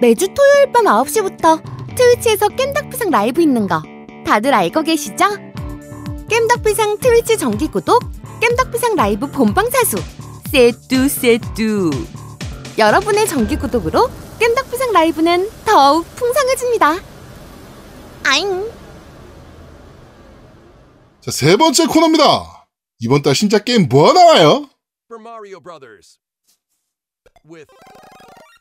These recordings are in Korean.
매주 토요일 밤 9시부터 트위치에서 겜덕비상 라이브 있는 거 다들 알고 계시죠? 겜덕비상 트위치 정기 구독, 겜덕비상 라이브 본방 사수, 세뚜 세뚜. 여러분의 정기 구독으로 겜덕비상 라이브는 더욱 풍성해집니다. 아잉. 자, 세 번째 코너입니다. 이번 달 신작 게임 뭐 나와요?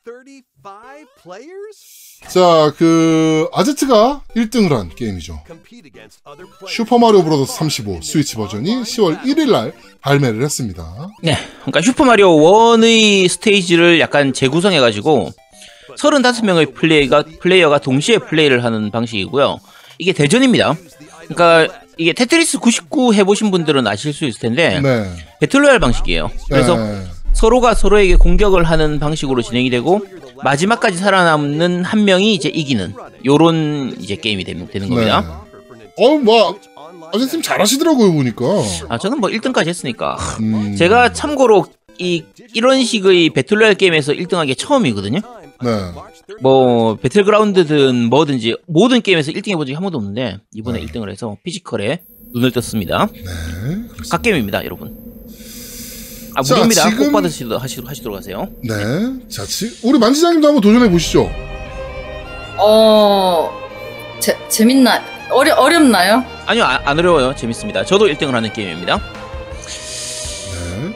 For Mario Brothers with 35 players 자, 그 아제트가 1등을 한 게임이죠. compete against other players. 슈퍼마리오 브로더스 35 스위치 버전이 10월 1일 날 발매를 했습니다. 네, 그러니까 슈퍼마리오 1의 스테이지를 약간 재구성해 가지고 35명의 플레이가, 플레이어가 동시에 플레이를 하는 방식이고요. 이게 대전입니다. 그러니까 이게 테트리스 99 해보신 분들은 아실 수 있을 텐데 네. 배틀로얄 방식이에요. 그래서 네. 서로가 서로에게 공격을 하는 방식으로 진행이 되고 마지막까지 살아남는 한 명이 이제 이기는 요런 이제 게임이 되는, 되는 겁니다. 어, 뭐 아제트님 잘하시더라고요 보니까. 아 저는 뭐 1등까지 했으니까 음, 제가 참고로 이 이런 식의 배틀로얄 게임에서 1등한 게 처음이거든요. 네. 뭐 배틀그라운드든 뭐든지 모든 게임에서 1등 해본 적이 한 번도 없는데 이번에 네. 1등을 해서 피지컬에 눈을 떴습니다. 네. 갓게임입니다, 여러분. 아 자, 무료입니다. 지금- 꼭 받으시도록 하시도록, 하시도록 하세요. 네. 자, 지, 우리 만지장님도 한번 도전해 보시죠. 어, 재, 재밌나? 어려, 어렵나요? 아니요, 아- 안 어려워요. 재밌습니다. 저도 1등을 하는 게임입니다. 네.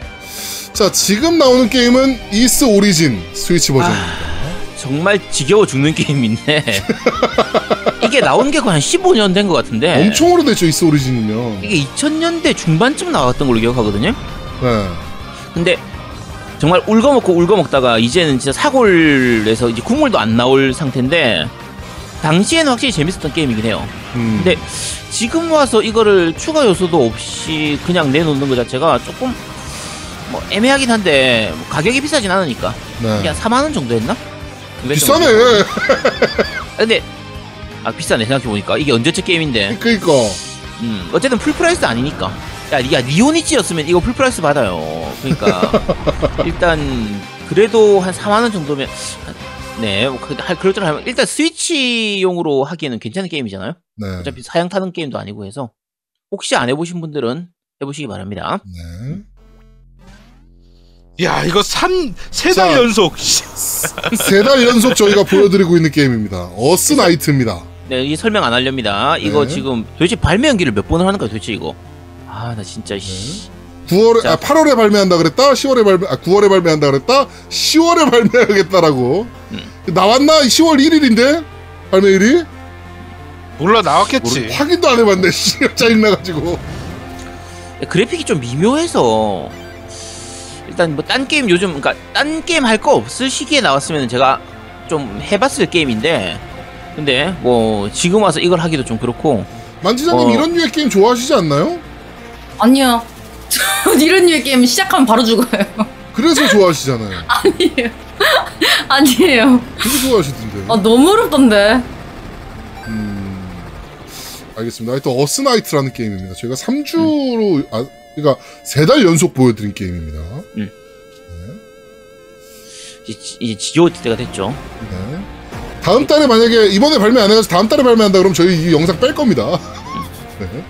자, 지금 나오는 게임은 이스 오리진 스위치 버전입니다. 정말 지겨워 죽는 게임인데 이게 나온 게 거의 한 15년 된 것 같은데 엄청 오래됐죠, 이스 오리진이면. 이게 2000년대 중반쯤 나왔던 걸로 기억하거든요. 네. 근데 정말 울거먹고 울거먹다가 이제는 진짜 사골에서 이제 국물도 안 나올 상태인데 당시에는 확실히 재밌었던 게임이긴 해요. 음. 근데 지금 와서 이거를 추가 요소도 없이 그냥 내놓는 것 자체가 조금 뭐 애매하긴 한데 뭐 가격이 비싸진 않으니까 네. 그냥 4만 원 정도 했나? 비싸네. 아, 근데 아 비싸네 생각해 보니까 이게 언제적 게임인데 그니까. 음, 어쨌든 full price 아니니까. 야, 야 니혼이치였으면 이거 full price 받아요. 그러니까 일단 그래도 한 4만 원 정도면 네, 뭐 그- 할 그럴 줄 알면 일단 스위치용으로 하기에는 괜찮은 게임이잖아요. 네. 어차피 사양 타는 게임도 아니고 해서 혹시 안 해보신 분들은 해보시기 바랍니다. 네. 야 이거 삼세 자. 달 연속 세 달 연속 저희가 보여드리고 있는 게임입니다. 어스 나이트입니다. 네, 이 설명 안 하렵니다. 이거 네. 지금 도대체 발매 연기를 몇 번을 하는 거야, 도대체 이거? 아, 나 진짜 씨. 9월에 자. 아 8월에 발매한다 그랬다. 10월에 발매 아 9월에 발매한다 그랬다. 10월에 발매하겠다라고. 음. 나왔나? 10월 1일인데 발매일이 몰라 나왔겠지. 확인도 안 해봤네. 씨 짜증 나가지고. 그래픽이 좀 미묘해서 일단 뭐 딴 게임 요즘 그러니까 딴 게임 할 거 없을 시기에 나왔으면 제가 좀 해봤을 게임인데 근데 뭐 지금 와서 이걸 하기도 좀 그렇고 만지장님 어. 이런 류의 게임 좋아하시지 않나요? 아니요. 전 이런 류의 게임 시작하면 바로 죽어요. 그래서 좋아하시잖아요. 아니에요. 아니에요. 되게 좋아하시던데. 아, 너무 어렵던데. 음, 알겠습니다. 하여튼 어스나이트라는 게임입니다. 저희가 3주로, 아, 그러니까 세 달 연속 보여드린 게임입니다. 이제, 지- 이제 지겨울 때가 됐죠. 네. 다음 달에 만약에 이번에 발매 안 해가지고 다음 달에 발매한다 그러면 저희 이 영상 뺄 겁니다. 네.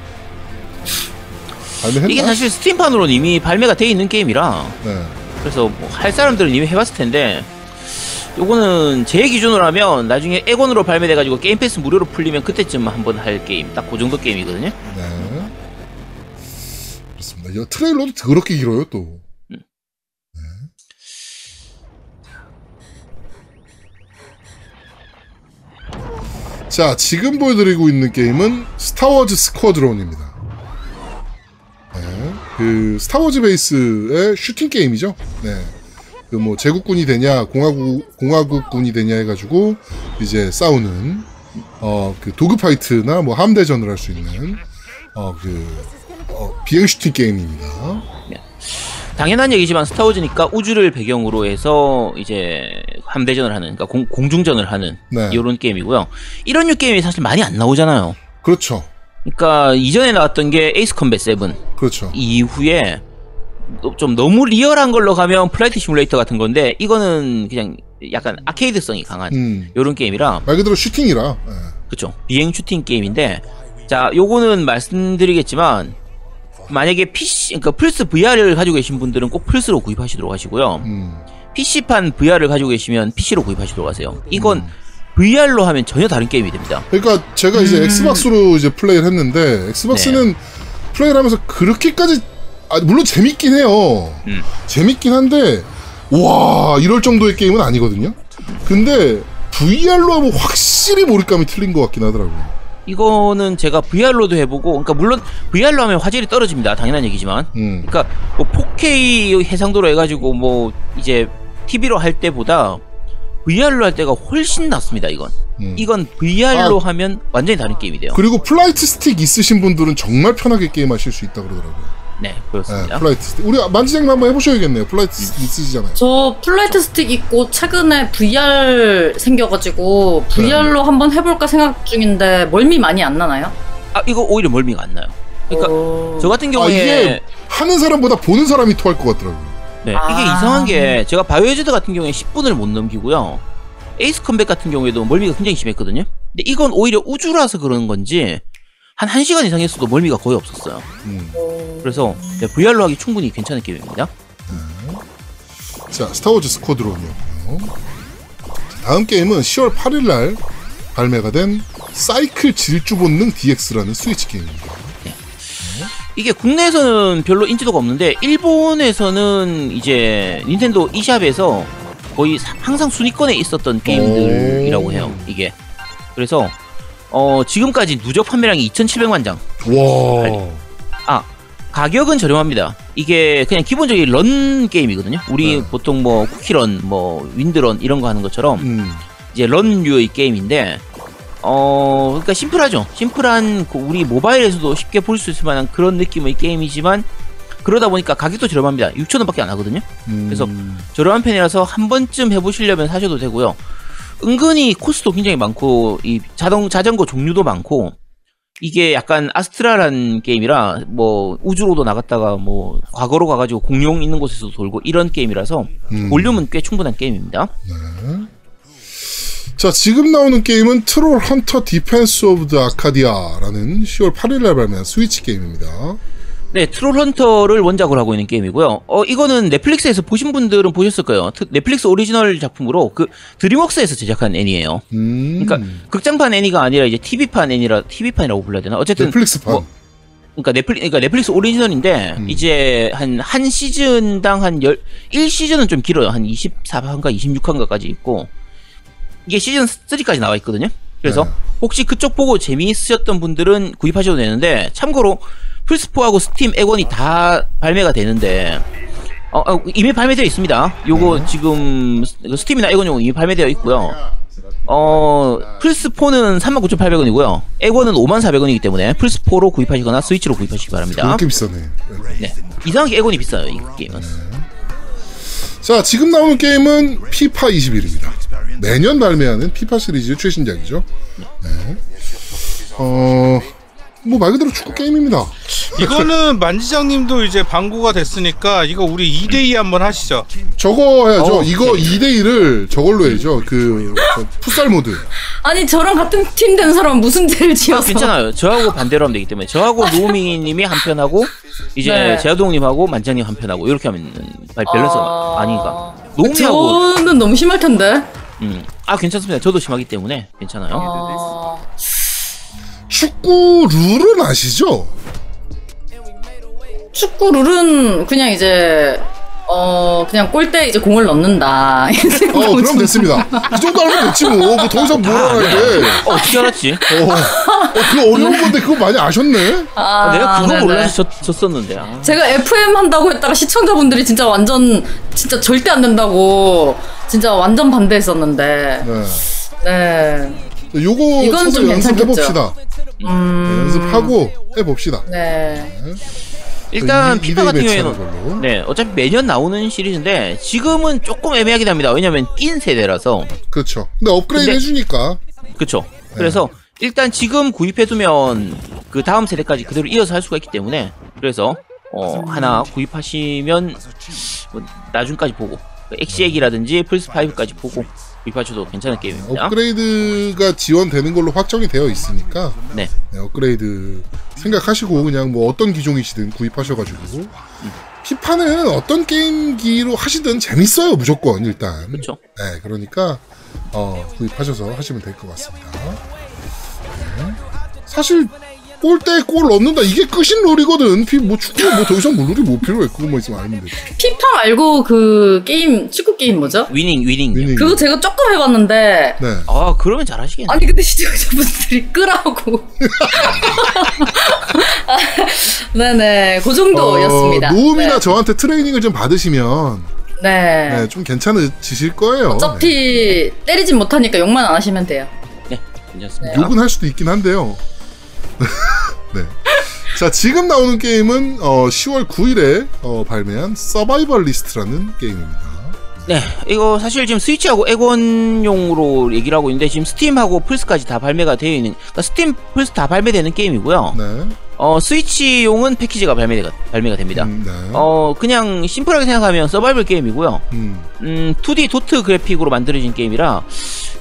발매했나? 이게 사실 스팀판으로는 이미 발매가 돼 있는 게임이라 네. 그래서 뭐 할 사람들은 이미 해봤을 텐데 요거는 제 기준으로 하면 나중에 엑원으로 발매돼가지고 게임 패스 무료로 풀리면 그때쯤 한번 할 게임 딱 그 정도 게임이거든요. 네. 그렇습니다. 이 트레일러도 더럽게 길어요, 또. 음. 네. 자, 지금 보여드리고 있는 게임은 스타워즈 스쿼드론입니다. 네. 그, 스타워즈 베이스의 슈팅 게임이죠. 네. 그 뭐, 제국군이 되냐, 공화국, 공화국군이 되냐 해가지고, 이제 싸우는, 어, 그 dogfight나 뭐 함대전을 할 수 있는, 어, 그, 어, 비행 슈팅 게임입니다. 당연한 얘기지만 스타워즈니까 우주를 배경으로 해서 이제 함대전을 하는 그러니까 공, 공중전을 하는 네. 이런 게임이고요. 이런 류 게임이 사실 많이 안 나오잖아요. 그렇죠. 그러니까 이전에 나왔던 게 에이스 컴뱃 7 그렇죠. 이후에 좀 너무 리얼한 걸로 가면 플라이트 시뮬레이터 같은 건데 이거는 그냥 약간 아케이드성이 강한 음. 요런 게임이라 말 그대로 슈팅이라. 예. 그쵸 비행 슈팅 게임인데 자 요거는 말씀드리겠지만 만약에 PC 그러니까 플스 VR을 가지고 계신 분들은 꼭 플스로 구입하시도록 하시고요 음. PC판 VR을 가지고 계시면 PC로 구입하시도록 하세요 이건 음. VR로 하면 전혀 다른 게임이 됩니다 그러니까 제가 이제 엑스박스로 이제 플레이를 했는데 엑스박스는 플레이를 하면서 그렇게까지 아, 물론 재밌긴 해요. 음. 재밌긴 한데 와 이럴 정도의 게임은 아니거든요. 근데 VR로 하면 확실히 몰입감이 틀린 것 같긴 하더라고요. 이거는 제가 VR로도 해보고 그러니까 물론 VR로 하면 화질이 떨어집니다 당연한 얘기지만 음. 그러니까 뭐 4K 해상도로 해가지고 뭐 이제 TV로 할 때보다 VR로 할 때가 훨씬 낫습니다 이건 음. 이건 VR로 아. 하면 완전히 다른 게임이 돼요 그리고 flight stick 있으신 분들은 정말 편하게 게임하실 수 있다 그러더라고요. 네 네, 그렇습니다 flight stick. 우리 만지장님 한번 해보셔야겠네요. flight stick 있으시잖아요. 저 flight stick 있고 최근에 VR 생겨가지고 VR로 한번 해볼까 생각 중인데 멀미 많이 안 나나요? 아 이거 오히려 멀미가 안 나요 그러니까 어... 저 같은 아 경우에 이게 하는 사람보다 보는 사람이 토할 것 같더라고요. 네, 아. 이게 이상한 게 제가 바이오하자드 같은 경우에 10분을 못 넘기고요 에이스 컴뱃 같은 경우에도 멀미가 굉장히 심했거든요 근데 이건 오히려 우주라서 그러는 건지 한 1시간 이상 했어도 멀미가 거의 없었어요 음. 그래서 네, VR로 하기 충분히 괜찮은 게임입니다 자, 스타워즈 스쿼드론이었고요. 자, 다음 게임은 10월 8일 날 발매가 된 사이클 질주 본능 DX라는 스위치 게임입니다. 이게 국내에서는 별로 인지도가 없는데 일본에서는 이제 닌텐도 e샵에서 거의 사- 항상 순위권에 있었던 게임들이라고 오. 해요. 이게 그래서 어 지금까지 누적 판매량이 2,700만 장. 와. 아 가격은 저렴합니다. 이게 그냥 기본적인 런 게임이거든요. 우리 네. 보통 뭐 쿠키런, 뭐 윈드런 이런 거 하는 것처럼 음. 이제 런류의 게임인데 어 그러니까 심플하죠. 심플한 그 우리 모바일에서도 쉽게 볼 수 있을 만한 그런 느낌의 게임이지만 그러다 보니까 가격도 저렴합니다. 6,000원밖에 안 하거든요. 음. 그래서 저렴한 편이라서 한 번쯤 해보시려면 사셔도 되고요. 은근히 코스도 굉장히 많고 이 자동 자전거 종류도 많고 이게 약간 아스트라란 게임이라 뭐 우주로도 나갔다가 뭐 과거로 가가지고 공룡 있는 곳에서 돌고 이런 게임이라서 음. 볼륨은 꽤 충분한 게임입니다. 자, 지금 나오는 게임은 트롤 헌터 디펜스 오브 더 아카디아라는 10월 8일 날 발매한 스위치 게임입니다. 네, 트롤 헌터를 원작으로 하고 있는 게임이고요. 어, 이거는 넷플릭스에서 보신 분들은 보셨을 거예요. 트- 넷플릭스 오리지널 작품으로 그 드림웍스에서 제작한 애니예요. 음. 그러니까 극장판 애니가 아니라 이제 TV판 애니라 TV판이라고 불러야 되나? 어쨌든 넷플릭스판. 뭐, 그러니까 넷플릭 그러니까 넷플릭스 오리지널인데 음. 이제 한한 시즌당 한 열, 1시즌은 좀 길어요. 한 24화인가 26화인가까지 있고 이게 시즌 3까지 나와 있거든요. 그래서 네. 혹시 그쪽 보고 재미있으셨던 분들은 구입하셔도 되는데 참고로 플스4하고 스팀 엑원이 다 발매가 되는데 어, 어, 이미 발매되어 있습니다. 요거 네. 지금 스- 스팀이나 엑원용 이미 발매되어 있고요. 어, 플스4는 39,800원이고요. 엑원은 54,000원이기 때문에 플스4로 구입하시거나 스위치로 구입하시기 바랍니다. 그렇게 비싸네. 네. 이상하게 엑원이 비싸요, 이 게임은. 자, 지금 나오는 게임은 피파 21입니다. 매년 발매하는 피파 시리즈 최신작이죠. 네. 어, 뭐 말 그대로 축구 게임입니다. 이거는 만지장님도 이제 방구가 됐으니까 이거 우리 2대2 한번 하시죠. 저거 해야죠. 어, 이거 2대1을 저걸로 해야죠. 그, 저 풋살 모드. 아니 저랑 같은 팀 된 사람은 무슨 죄를 지어서 괜찮아요. 저하고 반대로 하면 되기 때문에 저하고 노우미님이 한 편하고 이제 네. 제아동님하고 만장님 한 편하고 이렇게 하면 밸런스가 아... 아니니까. 노우미하고 저는 너무 심할 텐데. 음. 아 괜찮습니다. 저도 심하기 때문에 괜찮아요. 아... 축구 룰은 아시죠? 축구 룰은 그냥 이제 어 그냥 골대 이제 공을 넣는다. 어, 그럼 됐습니다. 이 정도 알면 됐지 뭐. 뭐더 이상 뭘 알아야 돼. 어, 어떻게 알았지? 어, 어, 그 어려운 건데 그거 많이 아셨네? 아, 내가 그거 졌었는데. 아. 제가 FM 한다고 했다가 시청자분들이 진짜 완전 진짜 절대 안 된다고 진짜 완전 반대했었는데. 네. 네. 요거 이건 좀 연습해 봅시다. 네, 음. 연습하고 해 봅시다. 네. 일단 이- 피파 같은 경우에는. 네 어차피 매년 나오는 시리즈인데 지금은 조금 애매하긴 합니다. 왜냐면 낀 세대라서 그렇죠. 근데 업그레이드 근데- 해주니까. 그쵸. 네. 그래서 일단 지금 구입해두면 그 다음 세대까지 그대로 이어서 할 수가 있기 때문에 그래서 어 하나 구입하시면 뭐 나중까지 보고 엑시엑이라든지 플스 5까지 보고 구입하셔도 괜찮은 게임입니다. 업그레이드가 지원되는 걸로 확정이 되어 있으니까 네. 네, 업그레이드 생각하시고 그냥 뭐 어떤 기종이시든 구입하셔가지고 피파는 어떤 게임기로 하시든 재밌어요 무조건 일단 그렇죠. 네 그러니까 어, 구입하셔서 하시면 될 것 같습니다 네. 사실 골대에 골 넣는다 이게 끝인 룰이거든 피, 뭐 축구 뭐 더 이상 뭐 룰이 뭐 필요해 그거만 있으면 알면 되지 피파 말고 그 게임 축구 게임 뭐죠? 위닝 위닝. 위닝. 그거 제가 조금 해봤는데 네 아 그러면 잘하시겠네. 아니 근데 시청자분들이 끄라고 아, 네네 그 정도였습니다 어, 노움이나 네. 저한테 트레이닝을 좀 받으시면 네. 네, 좀 괜찮으실 거예요 네. 어차피 때리진 못하니까 욕만 안 하시면 돼요 네, 괜찮습니다. 네. 욕은 할 수도 있긴 한데요. 네. 자, 지금 나오는 게임은 어, 10월 9일에 어, 발매한 서바이벌리스트라는 게임입니다. 네, 이거 사실 지금 스위치하고 엑원용으로 얘기를 하고 있는데 지금 스팀하고 플스까지 다 발매가 되어 있는, 그러니까 스팀, 플스 다 발매되는 게임이고요. 네. 어 스위치용은 패키지가 발매가 발매가 됩니다. 음, 네. 어 그냥 심플하게 생각하면 서바이벌 게임이고요. 음, 음 2D 도트 그래픽으로 만들어진 게임이라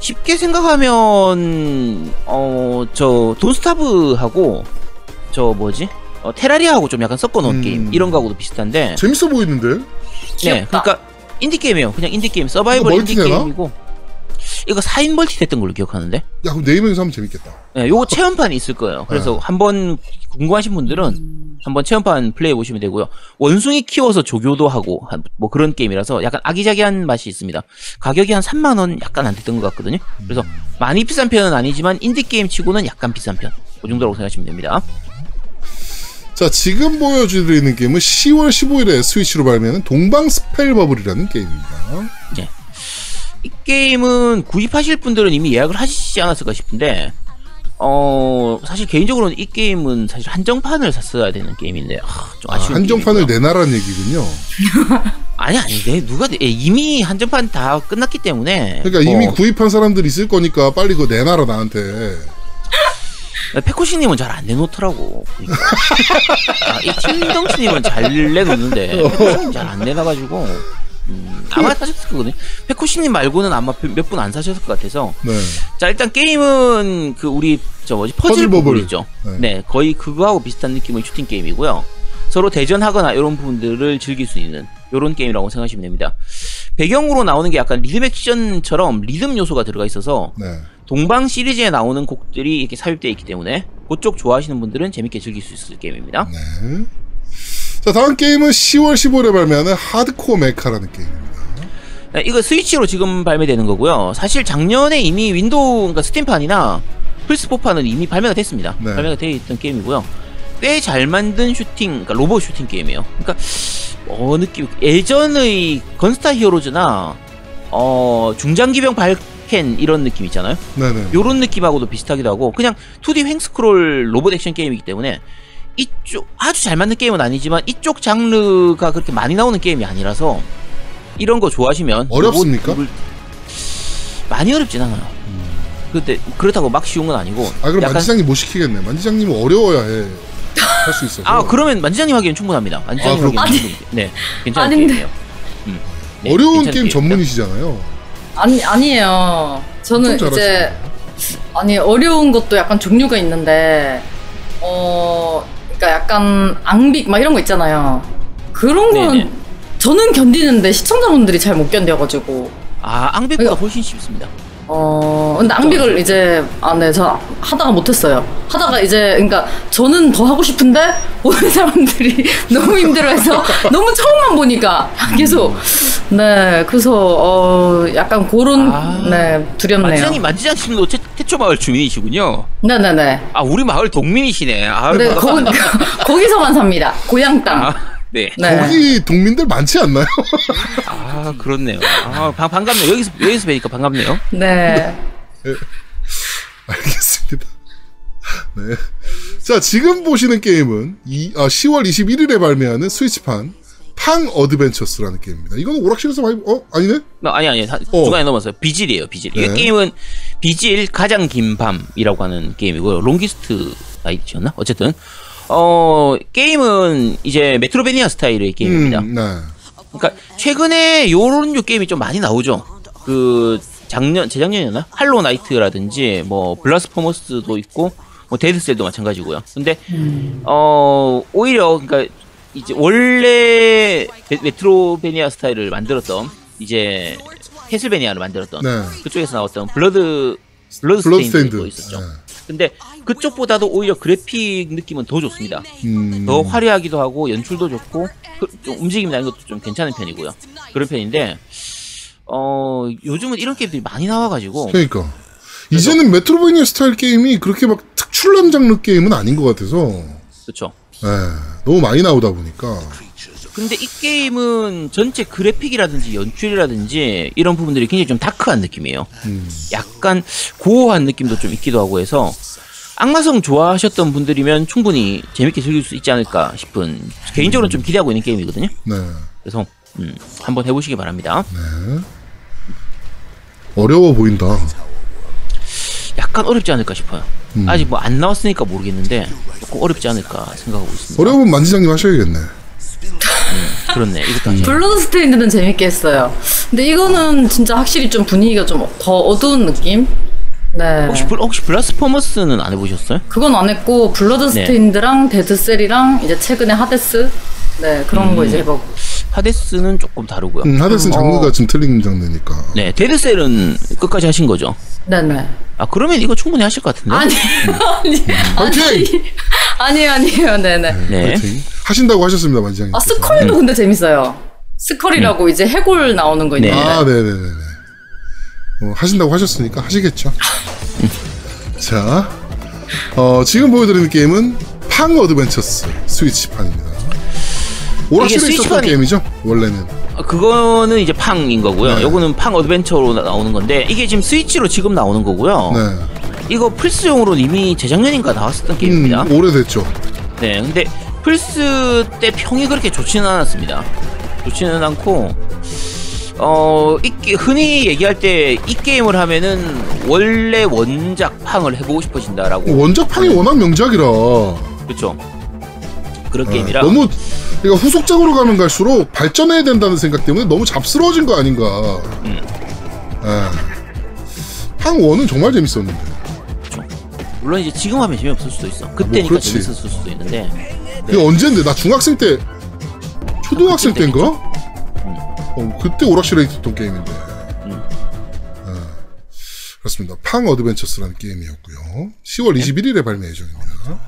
쉽게 생각하면 어 저 Don't Starve하고 저 뭐지 어, 테라리아하고 좀 약간 섞어놓은 음. 게임 이런 거하고도 비슷한데 재밌어 보이는데? 네 귀엽다. 그러니까 인디 게임이에요 그냥 인디 게임 서바이벌 인디 멀티? 게임이고 이거 4인 멀티 됐던 걸로 기억하는데? 야, 그럼 네 명이서 하면 재밌겠다. 네, 요거 체험판이 있을 거예요. 그래서 네. 한번 궁금하신 분들은 한번 체험판 플레이해 보시면 되고요. 원숭이 키워서 조교도 하고 한- 뭐 그런 게임이라서 약간 아기자기한 맛이 있습니다. 가격이 한 3만 원 약간 안 됐던 것 같거든요. 그래서 많이 비싼 편은 아니지만 인디 게임 치고는 약간 비싼 편 그 정도라고 생각하시면 됩니다. 자, 지금 보여드리는 게임은 10월 15일에 스위치로 발매하는 동방 스펠 버블이라는 게임입니다. 이 게임은 구입하실 분들은 이미 예약을 하시지 않았을까 싶은데 어 사실 개인적으로는 이 게임은 사실 한정판을 샀어야 되는 게임인데 아, 좀 아, 아쉬운 한정판을 게임이고요. 내놔라는 얘기군요. 아니 아니 내 누가 내- 예, 이미 한정판 다 끝났기 때문에 그러니까 뭐, 이미 구입한 사람들 있을 거니까 빨리 그거 내놔라 나한테. 페코시님은 잘 안 내놓더라고 보니까. 아, 이 팀덩치님은 잘 내놓는데 페코시님 잘안 내놔가지고 음, 아마 사셨을 거거든요 페코시님 말고는 아마 몇 분 안 사셨을 것 같아서 네. 자 일단 게임은 그 우리 저 뭐지 퍼즐 퍼즐 버블. 버블이죠. 네. 네. 거의 그거하고 비슷한 느낌의 슈팅 게임이고요. 서로 대전하거나 이런 부분들을 즐길 수 있는 이런 게임이라고 생각하시면 됩니다. 배경으로 나오는 게 약간 리듬 액션처럼 리듬 요소가 들어가 있어서 네. 동방 시리즈에 나오는 곡들이 이렇게 삽입되어 있기 때문에 그쪽 좋아하시는 분들은 재밌게 즐길 수 있을 게임입니다. 네. 자, 다음 게임은 10월 15일에 발매하는 하드코어 메카라는 게임입니다. 네, 이거 스위치로 지금 발매되는 거고요. 사실 작년에 이미 윈도우, 그러니까 스팀판이나 플스4판은 이미 발매가 됐습니다. 네. 발매가 되어 있던 게임이고요. 꽤 잘 만든 슈팅, 그러니까 로봇 슈팅 게임이에요. 그러니까, 어, 느낌, 예전의 건스타 히어로즈나, 어, 중장기병 발켄 이런 느낌 있잖아요. 네네. 요런 느낌하고도 비슷하기도 하고, 그냥 2D 횡스크롤 로봇 액션 게임이기 때문에, 이쪽, 아주 잘 만든 게임은 아니지만, 이쪽 장르가 그렇게 많이 나오는 게임이 아니라서, 이런 거 좋아하시면. 어렵습니까? 로봇- 많이 어렵진 않아요. 근데, 그렇다고 막 쉬운 건 아니고. 아, 그럼 약간- 만지장님 못 시키겠네. 만지장님은 어려워야 해. 할 수 있어. 아, 그러면 만지장님 하기엔 충분합니다. 만지장님 아, 하기엔. 충분히. 네, 괜찮은 아닌데. 게임이에요. 음. 네, 어려운 게임 게임입니다. 전문이시잖아요. 아니 아니에요 저는 이제. 아니 어려운 것도 약간 종류가 있는데 어 그러니까 약간 앙빅 막 이런 거 있잖아요 그런 건 네네. 저는 견디는데 시청자분들이 잘 못 견뎌가지고 아, 앙백보다 훨씬 쉽습니다. 어 근데 앙빅을 이제 아네저 하다가 못했어요. 하다가 이제 그러니까 저는 더 하고 싶은데 보는 사람들이 너무 힘들어해서 너무 처음만 보니까 계속. 네 그래서 어 약간 그런 아. 네 두렵네요. 만지장님, 만지장님도 태, 태초 마을 주민이시군요. 네네네. 아, 우리 마을 동민이시네. 아, 네 거, 거기서만 삽니다. 고향 땅. 아, 네. 네. 거기 동민들 많지 않나요? 아, 그렇네요. 아, 반, 반갑네요. 여기서, 여기서 뵈니까 반갑네요. 네. 알겠습니다. 네. 자, 지금 보시는 게임은 이, 아, 10월 21일에 발매하는 스위치판 팡 어드벤처스라는 게임입니다. 이거는 오락실에서 많이, 어? 아니네? 나- 아니, 아니, 다- 어. 중간에 넘었어요. 비질이에요, 비질. 이 네. 게임은 비질 가장 긴 밤이라고 하는 게임이고요. 롱기스트 나이트였나? 어쨌든. 어, 게임은 이제 Metroidvania 스타일의 게임입니다. 음, 네. 그러니까 최근에 요런 류 게임이 좀 많이 나오죠. 그 작년 재작년이었나 Hollow Knight라든지 뭐 Blasphemous도 있고 뭐 Dead Cells도 마찬가지고요. 근데 어 오히려 그러니까 이제 원래 메- Metroidvania 스타일을 만들었던 이제 Castlevania를 만들었던 네. 그쪽에서 나왔던 Blood Blood. Stained도 있었죠. 네. 근데 그쪽보다도 오히려 그래픽 느낌은 더 좋습니다. 음. 더 화려하기도 하고 연출도 좋고 그, 좀 움직임 나는 것도 좀 괜찮은 편이고요. 그런 편인데 어 요즘은 이런 게임들이 많이 나와가지고 그러니까 이제는 Metroidvania 스타일 게임이 그렇게 막 특출난 장르 게임은 아닌 것 같아서 그렇죠. 예, 너무 많이 나오다 보니까 근데 이 게임은 전체 그래픽이라든지 연출이라든지 이런 부분들이 굉장히 좀 다크한 느낌이에요. 음. 약간 gore한 느낌도 좀 있기도 하고 해서 악마성 좋아하셨던 분들이면 충분히 재밌게 즐길 수 있지 않을까 싶은 개인적으로는 좀 기대하고 있는 게임이거든요. 네, 그래서 음, 한번 해보시기 바랍니다. 네. 어려워 보인다. 약간 어렵지 않을까 싶어요. 음. 아직 뭐 안 나왔으니까 모르겠는데 조금 어렵지 않을까 생각하고 있습니다. 어려우면 만지장님 하셔야겠네. 그렇네. 이것도 음. Bloodstained는 재밌게 했어요. 근데 이거는 진짜 확실히 좀 분위기가 좀 더 어두운 느낌? 네. 혹시 블, 혹시 Blasphemous는 안 해보셨어요? 그건 안 했고 Blood 네. stained랑 Dead Cells랑 이제 최근에 Hades 네 그런 거 이제 해보고 Hades는 조금 다르고요. 음, 하데스는 어. 장르가 좀 틀린 장르니까. 네, Dead Cells는 끝까지 하신 거죠. 네네 아 그러면 이거 충분히 하실 것 같은데. 아니 아니 파이팅! 아니 아니에요 네네 네. 파이팅! 하신다고 하셨습니다, 만지장님. 아 Skul도 근데 재밌어요 Skul이라고 이제 해골 나오는 거 네. 있는데 아, 네네네네. 어, 하신다고 하셨으니까 하시겠죠. 자, 어, 지금 보여드리는 게임은 Pang Adventures Switch판입니다. 오락실에 있었던 게임이죠, 원래는. 아, 그거는 이제 Pang인 거고요. 네. 요거는 Pang Adventure로 나- 나오는 건데 이게 지금 스위치로 지금 나오는 거고요. 네. 이거 플스용으로 이미 재작년인가 나왔었던 게임입니다. 음, 오래됐죠. 네, 근데 플스 때 평이 그렇게 좋지는 않았습니다. 좋지는 않고 어, 이, 게- 흔히 얘기할 때 이 게임을 하면은 원래 원작 팡을 해보고 싶어진다라고 원작 팡이 워낙 명작이라. 그렇죠. 그런 네, 게임이라 너무 그러니까 후속작으로 가면 갈수록 발전해야 된다는 생각 때문에 너무 잡스러워진 거 아닌가. 음. 예. Pang 1은 정말 재밌었는데. 물론 이제 지금 하면 재미없을 수도 있어. 그때니까 뭐 그렇지. 재밌었을 수도 있는데 그게 언젠데? 나 중학생 때, 초등학생 그때 때인가? 어, 그때 오락실에 있었던 게임인데. 음. 예. 그렇습니다. Pang Adventures라는 게임이었고요. 10월 21일에 발매 예정입니다.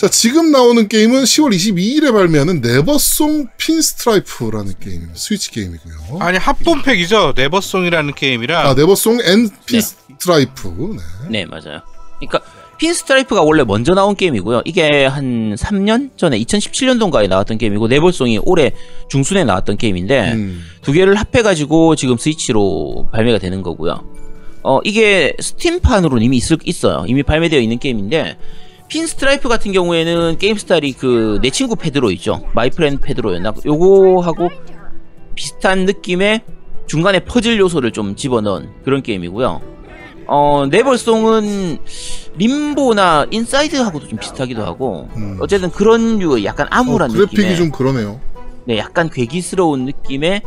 자, 지금 나오는 게임은 10월 22일에 발매하는 Neversong Pinstripe라는 게임입니다. 스위치 게임이고요. 아니 합본팩이죠. Neversong이라는 게임이라 아, Neversong and Pinstripe. 네. 네 맞아요. 그러니까 Pinstripe가 원래 먼저 나온 게임이고요. 이게 한 3년 전에 2017년도인가에 나왔던 게임이고 Neversong이 올해 중순에 나왔던 게임인데 음. 두 개를 합해 가지고 지금 스위치로 발매가 되는 거고요. 어 이게 Steam판으로 이미 있을, 있어요. 이미 발매되어 있는 게임인데 Pinstripe 같은 경우에는 게임 스타일이 그 내 친구 페드로 있죠. My Friend Pedro였나? 요거하고 비슷한 느낌의 중간에 퍼즐 요소를 좀 집어넣은 그런 게임이고요. 어, Neversong은 Limbo나 Inside하고도 좀 비슷하기도 하고 음. 어쨌든 그런 류의 약간 어, 암울한 그래픽이 느낌의 좀 그러네요. 네, 약간 괴기스러운 느낌의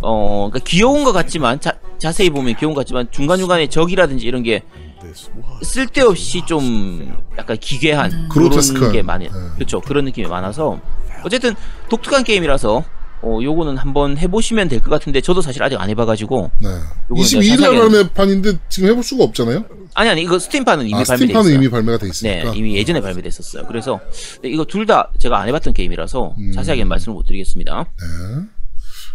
어, 그러니까 귀여운 것 같지만 자, 자세히 보면 귀여운 것 같지만 중간 중간에 적이라든지 이런 게 쓸데없이 좀 약간 기괴한 그런 그로테스크한, 게 많이 네. 그렇죠 그런 느낌이 많아서 어쨌든 독특한 게임이라서 어 요거는 한번 해보시면 될 것 같은데 저도 사실 아직 안 해봐가지고 네. 요거는 22일 날 자세하게- 발매 판인데 지금 해볼 수가 없잖아요. 아니 아니 이거 스팀판은 이미 아, 발매돼 스팀판은 있어요. 이미 발매가 돼 네, 있으니까. 이미 예전에 발매됐었어요. 그래서 이거 둘 다 제가 안 해봤던 게임이라서 음. 자세하게 말씀을 못 드리겠습니다. 네.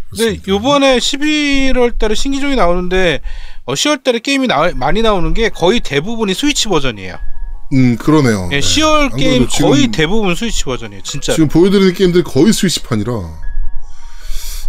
근데 요번에 11월 달에 신기종이 나오는데 어, 10월 달에 게임이 나, 많이 나오는 게 거의 대부분이 스위치 버전이에요. 음, 그러네요. 예, 네. 10월 안 게임 거의 대부분 스위치 버전이에요. 진짜. 지금 보여드리는 게임들이 거의 스위치판이라.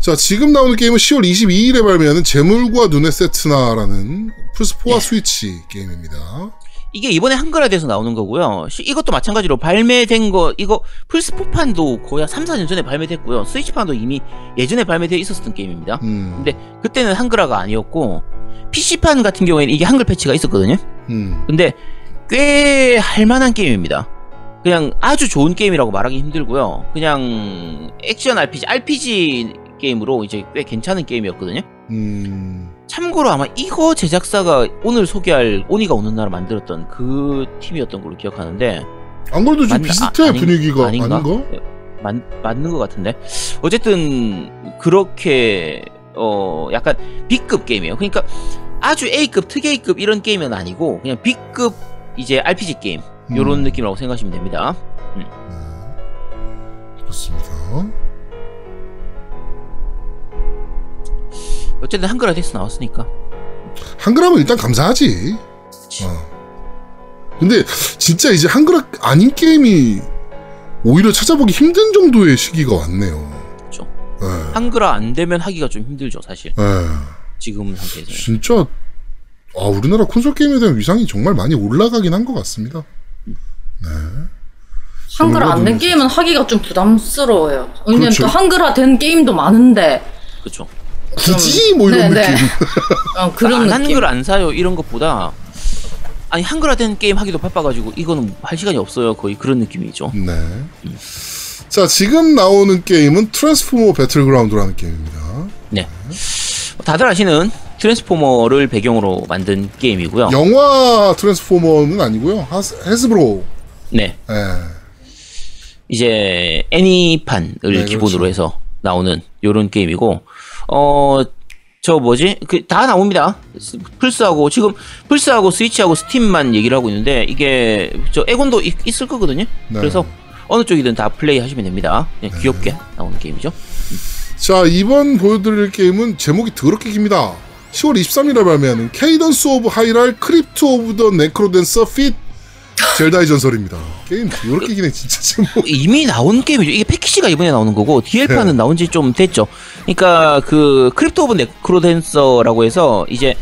자, 지금 나오는 게임은 10월 22일에 발매하는 재물과 눈의 세트나라는 플스4와 네. 스위치 게임입니다. 이게 이번에 한글화돼서 나오는 거고요. 시- 이것도 마찬가지로 발매된 거 이거 플스4판도 거의 한 3, 4년 전에 발매됐고요. 스위치판도 이미 예전에 발매되어 있었던 게임입니다. 음, 근데 그때는 한글화가 아니었고 PC판 같은 경우에는 이게 한글 패치가 있었거든요. 음, 근데 꽤 할만한 게임입니다. 그냥 아주 좋은 게임이라고 말하기 힘들고요. 그냥 액션 RPG, RPG 게임으로 이제 꽤 괜찮은 게임이었거든요. 음, 참고로 아마 이거 제작사가 오늘 소개할 오니가 오는 날 만들었던 그 팀이었던 걸로 기억하는데 안 그래도 좀 맞나? 비슷해 아, 아닌- 분위기가 아닌가? 아닌가? 맞, 맞는 것 같은데 어쨌든 그렇게 어 약간 B급 게임이에요. 그러니까 아주 A급 특 A급 이런 게임은 아니고 그냥 B급 이제 RPG 게임 요런 음. 느낌이라고 생각하시면 됩니다. 네. 그렇습니다. 어쨌든 한글화 돼서 나왔으니까 한글화면 일단 감사하지. 어. 근데 진짜 이제 한글 아닌 게임이 오히려 찾아보기 힘든 정도의 시기가 왔네요. 그렇죠. 예. 한글화 안 되면 하기가 좀 힘들죠 사실 예. 지금 상태에서. 진짜 아 우리나라 콘솔 게임에 대한 위상이 정말 많이 올라가긴 한 것 같습니다. 한글화 안 된. 게임은 하기가 좀 부담스러워요. 왜냐면 그렇죠. 또 한글화 된 게임도 많은데 그렇죠. 굳이 뭐 이런 네, 네. 느낌. 어, 그런 안 느낌. 한글 안 사요 이런 것보다 아니 한글화된 게임 하기도 바빠가지고 이거는 할 시간이 없어요 거의 그런 느낌이죠. 네. 자 지금 나오는 게임은 트랜스포머 배틀그라운드라는 게임입니다. 네. 다들 아시는 트랜스포머를 배경으로 만든 게임이고요. 영화 트랜스포머는 아니고요. 하스, 헤스브로. 네. 예. 이제 애니판을 네, 기본으로 그렇죠. 해서 나오는 요런 게임이고 어. 저 뭐지? 그 다 나옵니다. 스- 플스하고 지금 플스하고 Switch하고 Steam만 얘기를 하고 있는데 이게 저 엑원도 있, 있을 거거든요. 네. 그래서 어느 쪽이든 다 플레이 하시면 됩니다. 그냥 귀엽게 나오는 게임이죠. 자 이번 보여드릴 게임은 제목이 더럽게 깁니다. 10월 23일에 발매하는 Cadence of Hyrule Crypt of the NecroDancer feat 젤다의 전설입니다. 게임 더럽게 기네 진짜 제목. 이미 나온 게임이죠. 이게 패키지가 이번에 나오는 거고 DL판은 네. 나온 지 좀 됐죠. 그러니까 그 Crypt of NecroDancer라고 해서 이제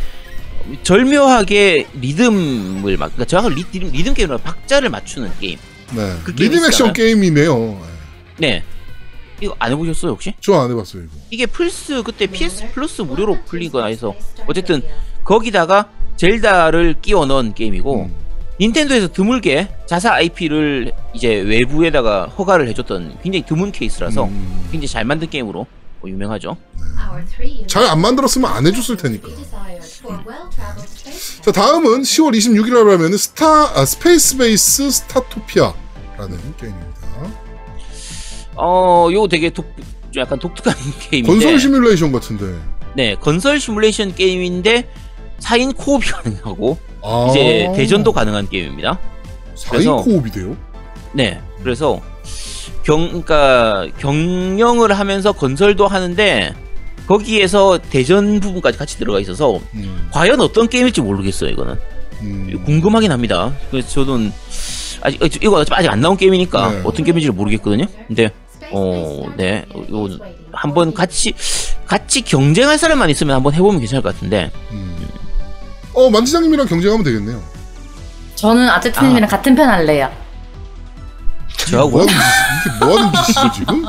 절묘하게 리듬을 막 그러니까 정확한 리, 리듬, 리듬 게임으로 박자를 맞추는 게임. 네. 그 리듬 액션. 게임이네요. 네. 이거 안 해보셨어요 혹시? 저 안 해봤어요 이거. 이게 플스 그때 PS Plus 무료로 풀린 거라 해서 어쨌든 거기다가 젤다를 끼워 넣은 게임이고 음. 닌텐도에서 드물게 자사 IP를 이제 외부에다가 허가를 해줬던 굉장히 드문 케이스라서 음. 굉장히 잘 만든 게임으로 뭐 유명하죠. 잘 안 만들었으면 안 해줬을 테니까. 자 다음은 10월 26일에 발매하는 스타 아, Spacebase Startopia라는 게임입니다. 어, 요거 되게 독, 좀 약간 독특한 게임인데. 건설 시뮬레이션 같은데. 네, 건설 시뮬레이션 게임인데 4인 co-op이 가능하고 아, 이제 대전도 가능한 게임입니다. 4인 그래서- co-op이 돼요? 네, 그래서 경, 그러니까 경영을 하면서 건설도 하는데 거기에서 대전 부분까지 같이 들어가 있어서 음, 과연 어떤 게임일지 모르겠어요. 이거는 음. 궁금하긴 합니다. 그래서 저는 아직 어, 이거 아직 안 나온 게임이니까 네. 어떤 게임인지 모르겠거든요. 근데 어, 네, 한번 같이 같이 경쟁할 사람만 있으면 한번 해보면 괜찮을 것 같은데 음. 어 만지장님이랑 경쟁하면 되겠네요. 저는 아제트님이랑 같은 편 할래요. 저하고 뭐 이게 뭐 하는 짓이죠 지금?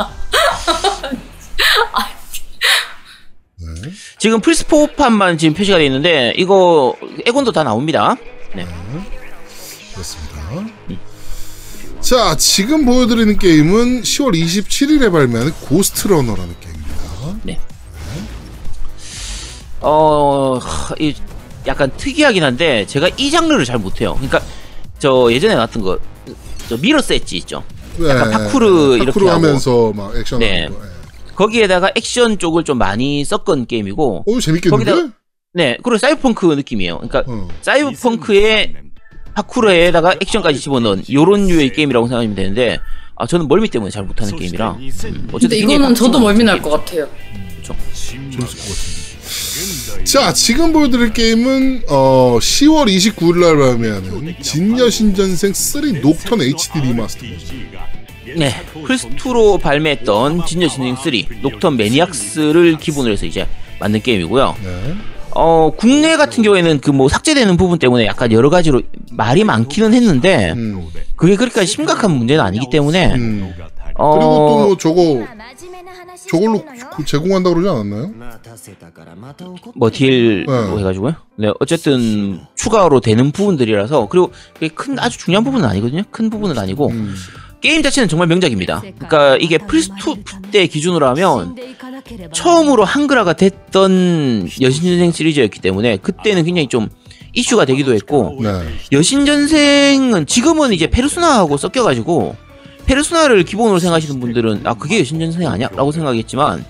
네. 지금 플스4판만 지금 표시가 되어 있는데 이거 엑원도 다 나옵니다. 네. 그렇습니다. 자, 지금 보여드리는 게임은 10월 27일에 발매하는 Ghostrunner라는 게임입니다. 어, 하, 이 약간 특이하긴 한데 제가 이 장르를 잘 못해요. 그러니까 저 예전에 나왔던 거, 저 Mirror's Edge 있죠. 약간 파쿠르 이렇게 파쿠르 하고. 하면서 막 액션 네. 하는 거. 예. 거기에다가 액션 쪽을 좀 많이 섞은 게임이고, 어, 재밌겠는데? 거기다가- 네, 그리고 사이버펑크 느낌이에요. 그러니까 어. 사이버펑크의 파쿠르에다가 액션까지 집어넣은 요런 류의 게임이라고 생각하면 되는데, 아 저는 멀미 때문에 잘 못하는 게임이라. 음, 근데 어쨌든 이거는 저도 멀미 날 것. 같아요. 재밌을 것 같은데. 자, 지금 보여드릴 게임은 어, 10월 29일 날 발매하는 진여신전생 3 녹턴 HD remaster입니다. 네, 플스2로 발매했던 진여신전생 3 녹턴 Maniacs를 기본으로 해서 이제 만든 게임이고요. 네. 어, 국내 같은 경우에는 그 뭐 삭제되는 부분 때문에 약간 여러 가지로 말이 많기는 했는데 음. 그게 그렇게까지 심각한 문제는 아니기 때문에 음. 어, 그리고 또 뭐 저거 저걸로 그 제공한다 그러지 않았나요? 뭐 딜로 네. 해가지고요. 네, 어쨌든 추가로 되는 부분들이라서 그리고 그게 큰 아주 중요한 부분은 아니거든요. 큰 부분은 아니고 음. 게임 자체는 정말 명작입니다. 그러니까 이게 플스2 때 기준으로 하면 처음으로 한글화가 됐던 여신전생 시리즈였기 때문에 그때는 굉장히 좀 이슈가 되기도 했고 네. 여신전생은 지금은 이제 페르소나하고 섞여가지고 페르소나를 기본으로 생각하시는 분들은 아 그게 여신전생 아니야? 라고 생각했지만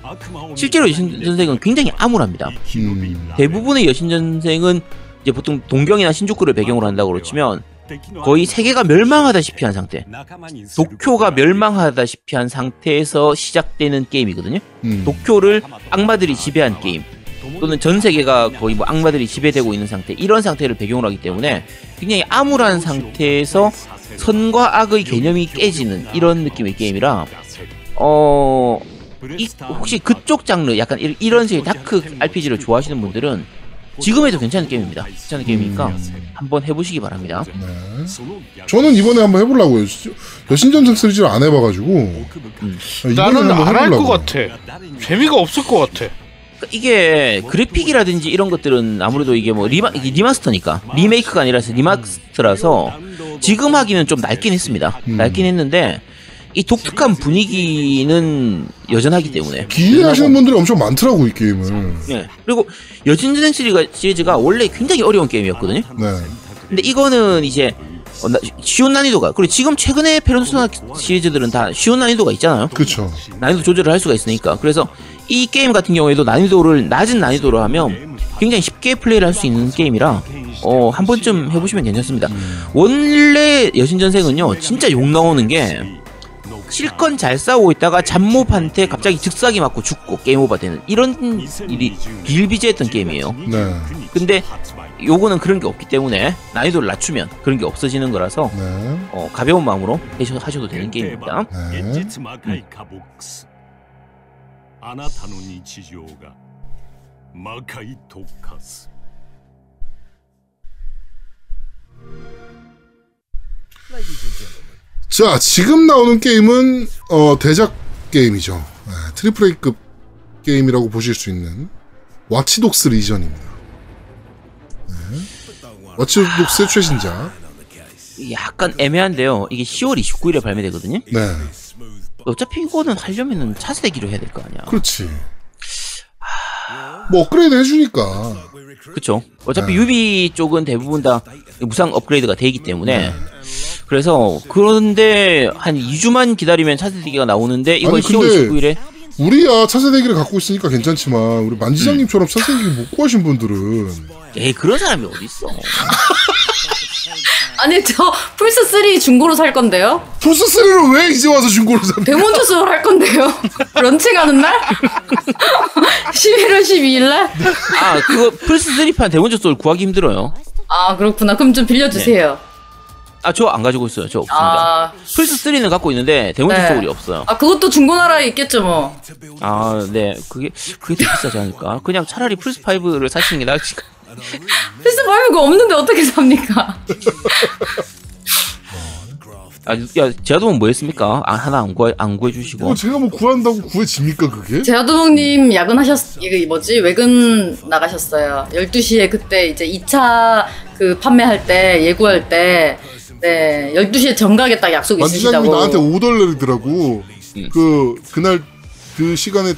실제로 여신전생은 굉장히 암울합니다. 음. 대부분의 여신전생은 이제 보통 동경이나 신주쿠를 배경으로 한다고 그렇지만 거의 세계가 멸망하다시피 한 상태 도쿄가 멸망하다시피 한 상태에서 시작되는 게임이거든요. 음. 도쿄를 악마들이 지배한 게임 또는 전 세계가 거의 뭐 악마들이 지배되고 있는 상태 이런 상태를 배경으로 하기 때문에 굉장히 암울한 상태에서 선과 악의 개념이 깨지는 이런 느낌의 게임이라 어 이, 혹시 그쪽 장르 약간 이- 이런 식의 dark RPG를 좋아하시는 분들은 지금 해도 괜찮은 게임입니다. 괜찮은 게임이니까 한번 해보시기 바랍니다. 네. 저는 이번에 한번 해보려고요. 여신전생 시리즈를 안 해봐가지고 이번에 나는 한번 안할 것. 같아. 재미가 없을 것 같아. 이게 그래픽이라든지 이런 것들은 아무래도 이게 뭐 리마, remaster니까 리메이크가 아니라서 remaster라서 지금 하기는 좀 낡긴 했습니다. 음. 낡긴 했는데 이 독특한 분위기는 여전하기 때문에 기대하시는 분들이 엄청 많더라고 이 게임을. 네. 그리고 여신전생 시리즈가, 시리즈가 원래 굉장히 어려운 게임이었거든요. 네. 근데 이거는 이제 어, 나- 쉬운 난이도가 그리고 지금 최근에 페르소나 시리즈들은 다 쉬운 난이도가 있잖아요. 그렇죠. 난이도 조절을 할 수가 있으니까 그래서 이 게임 같은 경우에도 난이도를 낮은 난이도로 하면 굉장히 쉽게 플레이를 할 수 있는 게임이라 어, 한 번쯤 해보시면 괜찮습니다. 원래 여신전생은요, 진짜 욕 나오는 게 실컷 잘 싸우고 있다가 잡몹한테 갑자기 즉사기 맞고 죽고 게임 오버 되는 이런 일이 비일비재했던 게임이에요. 네. 근데 요거는 그런 게 없기 때문에 난이도를 낮추면 그런 게 없어지는 거라서 네. 어, 가벼운 마음으로 하셔도 되는 게임입니다. 네. 음. あなたの日常が魔界と化す 자, 지금 나오는 게임은 어, 대작 게임이죠. 네, 트리플 A급 게임이라고 보실 수 있는 와치독스 리전입니다. 네. 와치독스의 최신작. 약간 애매한데요. 이게 10월 29일에 발매되거든요. 네, 어차피 이거는 하려면은 차세대기로 해야 될 거 아니야. 그렇지. 뭐 업그레이드 해주니까. 그쵸? 어차피 네. 유비 쪽은 대부분 다 무상 업그레이드가 되기 때문에 그래서 그런데 한 2주만 기다리면 차세대기가 나오는데 아니, 10월 근데 29일에 우리야 차세대기를 갖고 있으니까 괜찮지만 우리 만지장님처럼 차세대기 못 구하신 분들은 에이 그런 사람이 어딨어. 아니 저 플스 3 중고로 살 건데요. 플스 3를 왜 이제 와서 중고로 삽니까? Demon's Souls로 할 건데요. 런칭하는 날? 11월 12일 날? 아 그거 플스 3판 Demon's Souls 구하기 힘들어요. 아 그렇구나. 그럼 좀 빌려주세요. 아저 안 가지고 있어요. 저 없습니다. 아, 플스 3는 갖고 있는데 Demon's 네. Souls가 없어요. 아 그것도 중고나라에 있겠죠 뭐. 아, 네. 그게, 그게 더 비싸지 않을까? 그냥 차라리 플스 5를 사시는 게 나을 지. 플스 5가 없는데 어떻게 삽니까? 아, 야, 제아도면 뭐 했습니까? 아, 하나 안 구해, 안 구해주시고. 뭐 제가 뭐 구한다고 구해집니까 그게? 제아도목님 야근하셨, 이거 뭐지? 외근 나가셨어요. 12시에 그때 이제 2차 그 판매할 때, 예고할 때, 네, 12시에 정각에 딱 약속 만지장님이 있으시다고. 나한테 오더를 내리더라고. 음. 그 그날 그 시간에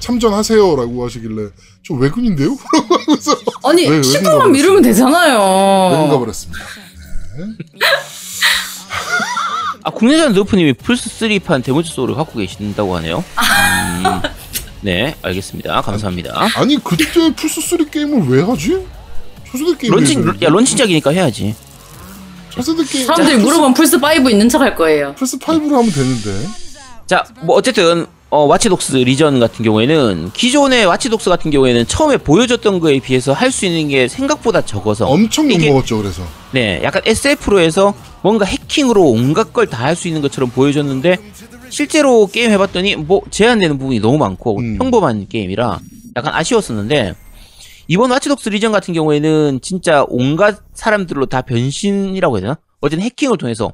참전하세요라고 하시길래 저 외근인데요? 라고 하면서 아니, 왜, 왜 10분만 생각을 미루면 되잖아요. 버렸습니다. 아, 국내산 너프님이 플스 3판 데몬즈 소울을 갖고 계신다고 하네요. 음, 네, 알겠습니다. 감사합니다. 아니 그때 플스 3 게임을 왜 하지? 차세대 게임 런칭, 야, 런칭작이니까 해야지. 차세대 게임 사람들이 물어보면 플스 5 있는 척 할 거예요. 플스 5로 하면 되는데. 자, 뭐, 어쨌든, 어, Watch Dogs Legion 같은 경우에는, 기존의 Watch Dogs 같은 경우에는 처음에 보여줬던 거에 비해서 할 수 있는 게 생각보다 적어서. 엄청 욕먹었죠 그래서. 네, 약간 SF로 해서 뭔가 해킹으로 온갖 걸 다 할 수 있는 것처럼 보여줬는데 실제로 게임 해봤더니 뭐 제한되는 부분이 너무 많고 음. 평범한 게임이라 약간 아쉬웠었는데 이번 Watch Dogs Legion 같은 경우에는 진짜 온갖 사람들로 다 변신이라고 해야 되나? 어쨌든 해킹을 통해서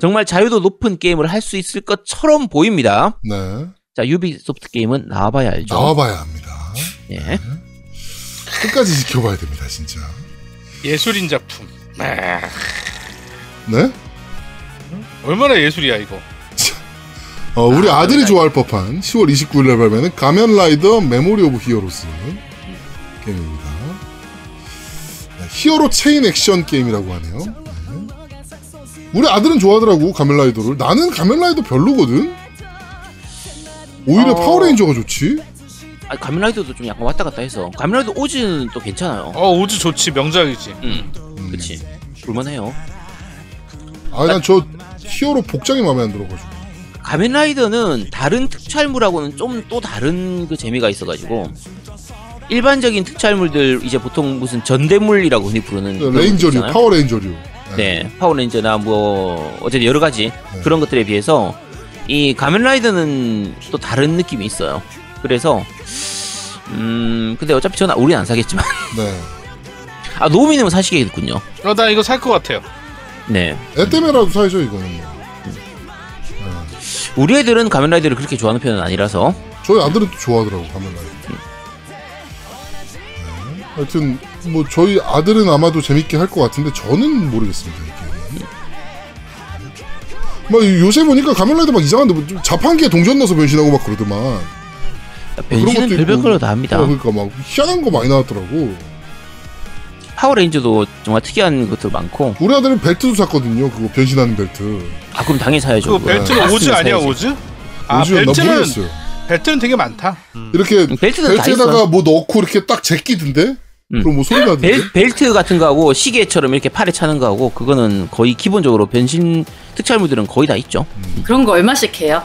정말 자유도 높은 게임을 할 수 있을 것처럼 보입니다. 네. 자 유비소프트 게임은 나와봐야 알죠. 나와봐야 합니다. 예. 끝까지 지켜봐야 됩니다, 진짜. 예술인 작품. 아, 네? 얼마나 예술이야 이거. 어, 우리 아, 아, 아들이 가면라이더. 좋아할 법한 10월 29일 날 발매는 가면라이더 Memory of Heroez 게임입니다. 네, 히어로 체인 액션 게임이라고 하네요. 네. 우리 아들은 좋아하더라고 가면라이더를. 나는 가면라이더 별로거든. 오히려 어. 파워레인저가 좋지. 아, 가면라이더도 좀 약간 왔다 갔다 해서 가면라이더 오즈는 또 괜찮아요. 어 오즈 좋지 명작이지. 음, 음. 그치. 볼만해요. 아, 난 저 히어로 복장이 마음에 안 들어가지고. 가면라이더는 다른 특촬물하고는 좀 또 다른 그 재미가 있어가지고 일반적인 특촬물들 이제 보통 무슨 전대물이라고 흔히 부르는 레인저류. 파워레인저류. 네, 파워레인저나 뭐 어쨌든 여러 가지 네. 그런 것들에 비해서 이 가면라이더는 또 다른 느낌이 있어요. 그래서 음 근데 어차피 저는 우리는 안 사겠지만 네. 아 노미님은 사시겠군요. 어 나 이거 살 것 같아요. 네, 애 때문에라도 사야죠, 이거는. 네. 우리 애들은 가면라이더를 그렇게 좋아하는 편은 아니라서 저희 아들은 또 좋아하더라고 가면라이더. 네. 하여튼 뭐 저희 아들은 아마도 재밌게 할 것 같은데 저는 모르겠습니다 이게. 막 요새 보니까 가면라이더 막 이상한데 뭐 좀 자판기에 동전 넣어서 변신하고 막 그러더만. 변신은 것도 별별 있고. 걸로 다 합니다. 어, 그러니까 막 희한한 거 많이 나왔더라고. 파워레인저도 정말 특이한 것들 많고 우리 아들은 벨트도 샀거든요. 그거 변신하는 벨트. 아 그럼 당연히 사야죠. 그. 벨트는 샀으면 오즈 아니야 사야지. 오즈? 아 오즈는 나 벨트는 모르겠어요. 벨트는 되게 많다. 이렇게 음, 벨트는 다 벨트에다가. 뭐 넣고 이렇게 딱 제끼던데? 음. 그럼 뭐 소리 나던데? 벨, 벨트 같은 거하고 시계처럼 이렇게 팔에 차는 거하고 그거는 거의 기본적으로 변신 특촬물들은 거의 다 있죠. 그런 거 얼마씩 해요?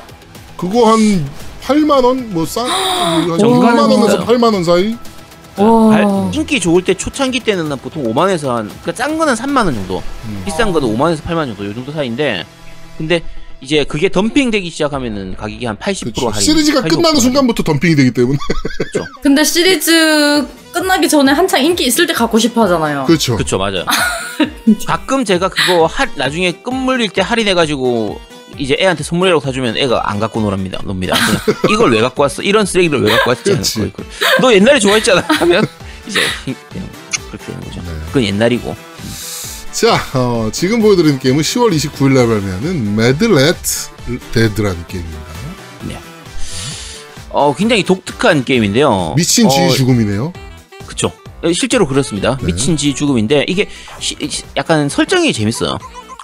그거 한 8만 원? 뭐 싸? 한 정가는 6만 원에서 비싸요. 8만 원 사이? 발- 인기 좋을 때 초창기 때는 한 보통 5만 원에서 한 그러니까 짠 거는 3만 원 정도, 음. 비싼 거는 5만 원에서 8만 원 정도 요 정도 사이인데 근데 이제 그게 덤핑되기 시작하면은 가격이 한 80% 그렇죠. 할인. 시리즈가 80% 끝나는. 순간부터 덤핑이 되기 때문에. 근데 시리즈 끝나기 전에 한창 인기 있을 때 갖고 싶어 하잖아요. 그렇죠. 그쵸 맞아요. 가끔 제가 그거 할 나중에 끝물일 때 할인해가지고 이제 애한테 선물이라고 사주면 애가 안 갖고 노랍니다. 놉니다. 그냥 이걸 왜 갖고 왔어? 이런 쓰레기를 왜 갖고 왔지? 너 옛날에 좋아했잖아. 하면 이제 그냥 그렇게 되는 거죠. 네. 그건 옛날이고. 자, 어, 지금 보여드리는 게임은 10월 29일 날 발매하는 Mad Rat Dead라는 게임입니다. 어 굉장히 독특한 게임인데요. 미친 쥐 어, 죽음이네요. 그쵸. 어, 실제로 그렇습니다. 네. 미친 쥐 죽음인데 이게 시- 시- 약간 설정이 재밌어요.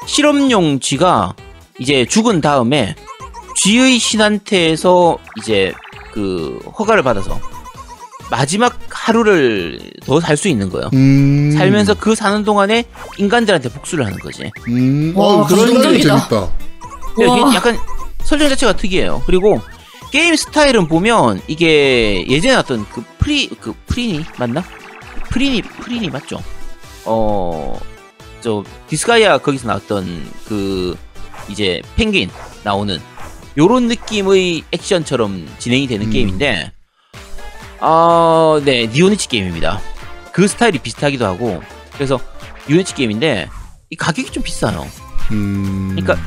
실험용 쥐가 이제 죽은 다음에 쥐의 신한테서 이제 그 허가를 받아서 마지막 하루를 더 살 수 있는 거예요. 음. 살면서 그 사는 동안에 인간들한테 복수를 하는 거지. 음. 와, 어, 그런 게 감동적이다. 재밌다. 이게 약간 설정 자체가 특이해요. 그리고 게임 스타일은 보면 이게 예전에 나왔던 그 프리 그 프리니 맞나? 프리니 프리니 맞죠? 어 저 디스가이아 거기서 나왔던 그 이제 펭귄 나오는 요런 느낌의 액션처럼 진행이 되는 음. 게임인데 어, 네 니폰이치 게임입니다. 그 스타일이 비슷하기도 하고 그래서 니폰이치 게임인데 이 가격이 좀 비싸요. 음. 그러니까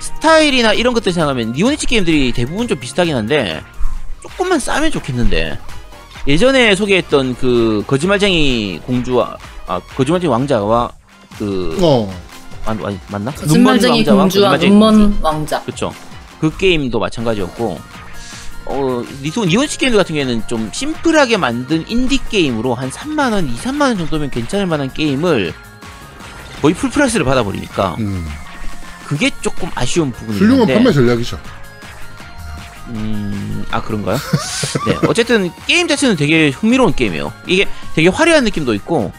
스타일이나 이런 것들 생각하면 니오니치 게임들이 대부분 좀 비슷하긴 한데 조금만 싸면 좋겠는데 예전에 소개했던 그 거짓말쟁이 공주와 아 거짓말쟁이 왕자와 그 어. 맞, 맞, 맞나? 거짓말쟁이 공주와 눈먼 왕자. 그쵸. 그 게임도 마찬가지였고, 어, 니소, 니온치 게임들 같은 경우에는 좀 심플하게 만든 인디 게임으로 한 3만원, 2, 3만원 정도면 괜찮을 만한 게임을 거의 full price를 받아버리니까, 음. 그게 조금 아쉬운 부분이 훌륭한 있는데, 판매 전략이죠. 음, 아, 그런가요? 네. 어쨌든 게임 자체는 되게 흥미로운 게임이에요. 이게 되게 화려한 느낌도 있고,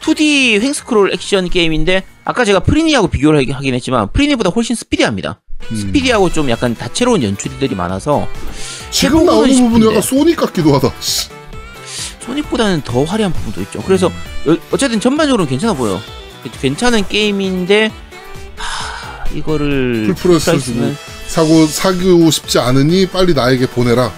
2D 횡스크롤 액션 게임인데, 아까 제가 프리니하고 비교를 하긴- 하긴 했지만, 프리니보다 훨씬 스피디합니다. 음. 스피디하고 좀 약간 다채로운 연출들이 많아서 지금 나오는 부분이. 약간 소닉 같기도 하다. 씨. 소닉보다는 더 화려한 부분도 있죠. 그래서 어- 어쨌든 전반적으로는 괜찮아 보여. 괜찮은 게임인데 하, 이거를 full press price는 사고 사고 싶지 않으니 빨리 나에게 보내라.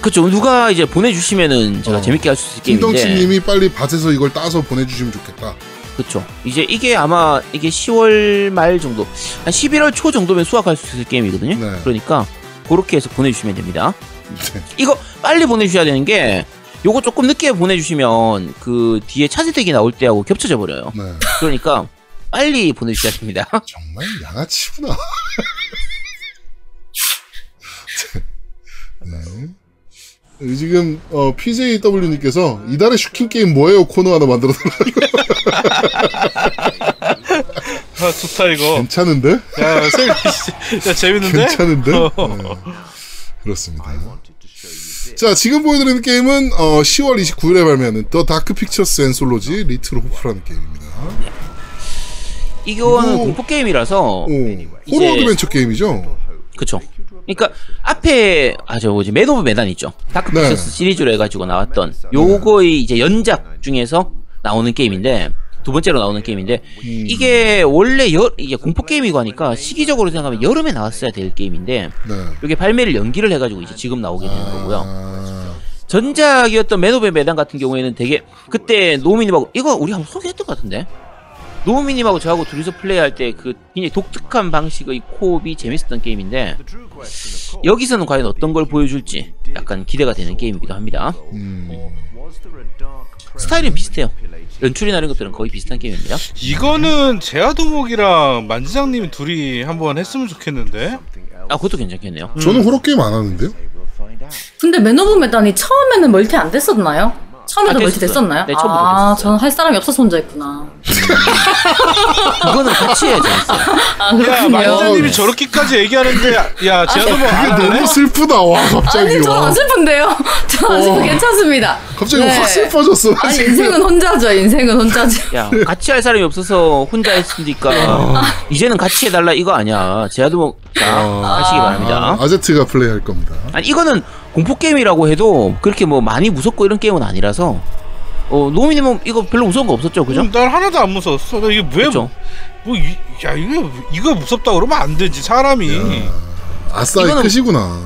그쵸 누가 이제 보내주시면은 제가 어. 재밌게 할 수 있을 게임인데 김덩치님이 빨리 밭에서 이걸 따서 보내주시면 좋겠다. 그쵸 이제 이게 아마 이게 10월 말 정도 한 11월 초 정도면 수확할 수 있을 게임이거든요. 네. 그러니까 그렇게 해서 보내주시면 됩니다. 네. 이거 빨리 보내주셔야 되는 게 요거 조금 늦게 보내주시면 그 뒤에 차세대기 나올 때하고 겹쳐져 버려요. 네. 그러니까 빨리 보내주셔야 됩니다. 정말 양아치구나. 네. 지금 어, PJW님께서 이달의 슈킹 게임 뭐예요 코너 하나 만들어 달라고 아, 좋다 이거. 괜찮은데? 야, 세, 야 재밌는데? 괜찮은데? 어. 네. 그렇습니다. 자, 지금 보여드리는 게임은 어, 10월 29일에 발매하는 The Dark Pictures Anthology Little Hope라는 게임입니다. 이거는 이거- 공포 게임이라서 오, 호러 어드벤처 게임이죠? 그쵸. 그러니까 앞에 아저 뭐지 Man of Medan 있죠. Dark 네. Pictures 시리즈로 해가지고 나왔던 요거의 이제 연작 중에서 나오는 게임인데 두 번째로 나오는 게임인데 음. 이게 원래 여, 이게 공포 게임이고 하니까 시기적으로 생각하면 여름에 나왔어야 될 게임인데 네. 이게 발매를 연기를 해가지고 이제 지금 나오게 되는 거고요. 아, 전작이었던 Man of Medan 같은 경우에는 되게 그때 노우미님하고 이거 우리 한번 소개했던 것 같은데 노우미님하고 저하고 둘이서 플레이할 때 그 굉장히 독특한 방식의 co-op이 재밌었던 게임인데 여기서는 과연 어떤 걸 보여줄지 약간 기대가 되는 게임이기도 합니다. 음. 스타일은 비슷해요. 연출이나 이런 것들은 거의 비슷한 게임입니다. 이거는 제아도목이랑 만지장님이 둘이 한번 했으면 좋겠는데. 아 그것도 괜찮겠네요. 저는 호러 게임 안 하는데요? 근데 Man of Medan이 처음에는 멀티 안 됐었나요? 처음에도 아, 멀티. 됐었나요? 네, 처음부터 아, 됐었어요. 저는 할 사람이 없어서 혼자 했구나. 그거는 같이 해야 재밌어요. 아, 야, 그렇군요. 만지장님이 어. 저렇게까지 얘기하는데, 야, 제아도목 안 그게 할래? 너무 슬프다, 와, 갑자기. 아니, 저 와. 안 슬픈데요? 저안 슬프 어. 괜찮습니다. 갑자기 네. 확 슬퍼졌어. 아니, 지금. 인생은 혼자죠, 인생은 혼자죠. 야 같이 할 사람이 없어서 혼자 했으니까 이제는 같이 해달라 이거 아니야. 제아도 자 하시기 바랍니다. 아, 아제트가 플레이할 겁니다. 아니 이거는 공포 게임이라고 해도 그렇게 뭐 많이 무섭고 이런 게임은 아니라서 어 노미님은 이거 별로 무서운 거 없었죠, 그죠? 음, 난 하나도 안 무서웠어. 나 이게 왜, 그죠? 뭐, 이, 야, 이거, 이거 무섭다 그러면 안 되지, 사람이. 아싸, 이거는- 크시구나.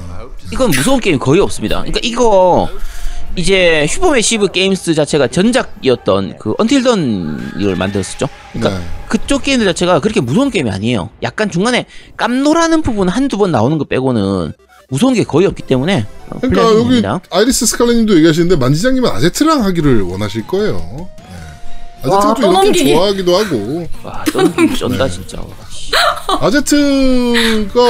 이건 무서운 게임 거의 없습니다. 그러니까 이거 이제 Supermassive Games 자체가 전작이었던 그 Until Dawn을 만들었었죠. 그러니까 네. 그쪽 게임들 자체가 그렇게 무서운 게임이 아니에요. 약간 중간에 깜놀하는 부분 한두 번 나오는 거 빼고는 무서운 게 거의 없기 때문에 어, 그러니까 여기. 아이리스 스칼렛님도 얘기하시는데 만지장님은 아제트랑 하기를 원하실 거예요. 네. 또 이렇게. 좋아하기도 하고 와, 쩐, 쩐다 네. 진짜. 아제트가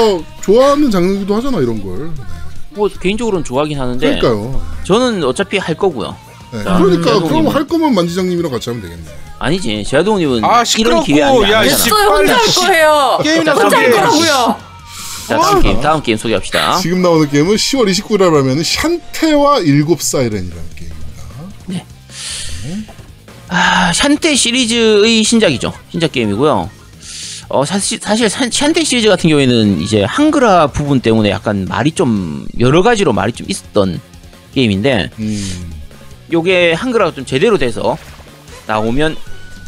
좋아하는 장르기도 하잖아 이런 걸. 네. 뭐 개인적으로는 좋아하긴 하는데 그러니까요. 저는 어차피 할 거고요. 네. 아, 그러니까 그럼 할 거면 만지장님이랑 같이 하면 되겠네. 아니지 제아동님은 아, 이런 기회 아니 야, 안 씨. 혼자 할 빨리 거예요. 게임이나 혼자 할. 거라고요. 자 다음 게임 다음 게임 소개합시다. 지금 나오는 게임은 10월 29일에 발매하는 샨테와 일곱 사이렌이라는 게임입니다. 아, 샨테 시리즈의 신작이죠. 신작 게임이고요. 어, 사실, 사실, 산- 샨테 시리즈 같은 경우에는 이제 한글화 부분 때문에 약간 말이 좀, 여러 가지로 말이 좀 있었던 게임인데, 음, 요게 한글화가 좀 제대로 돼서 나오면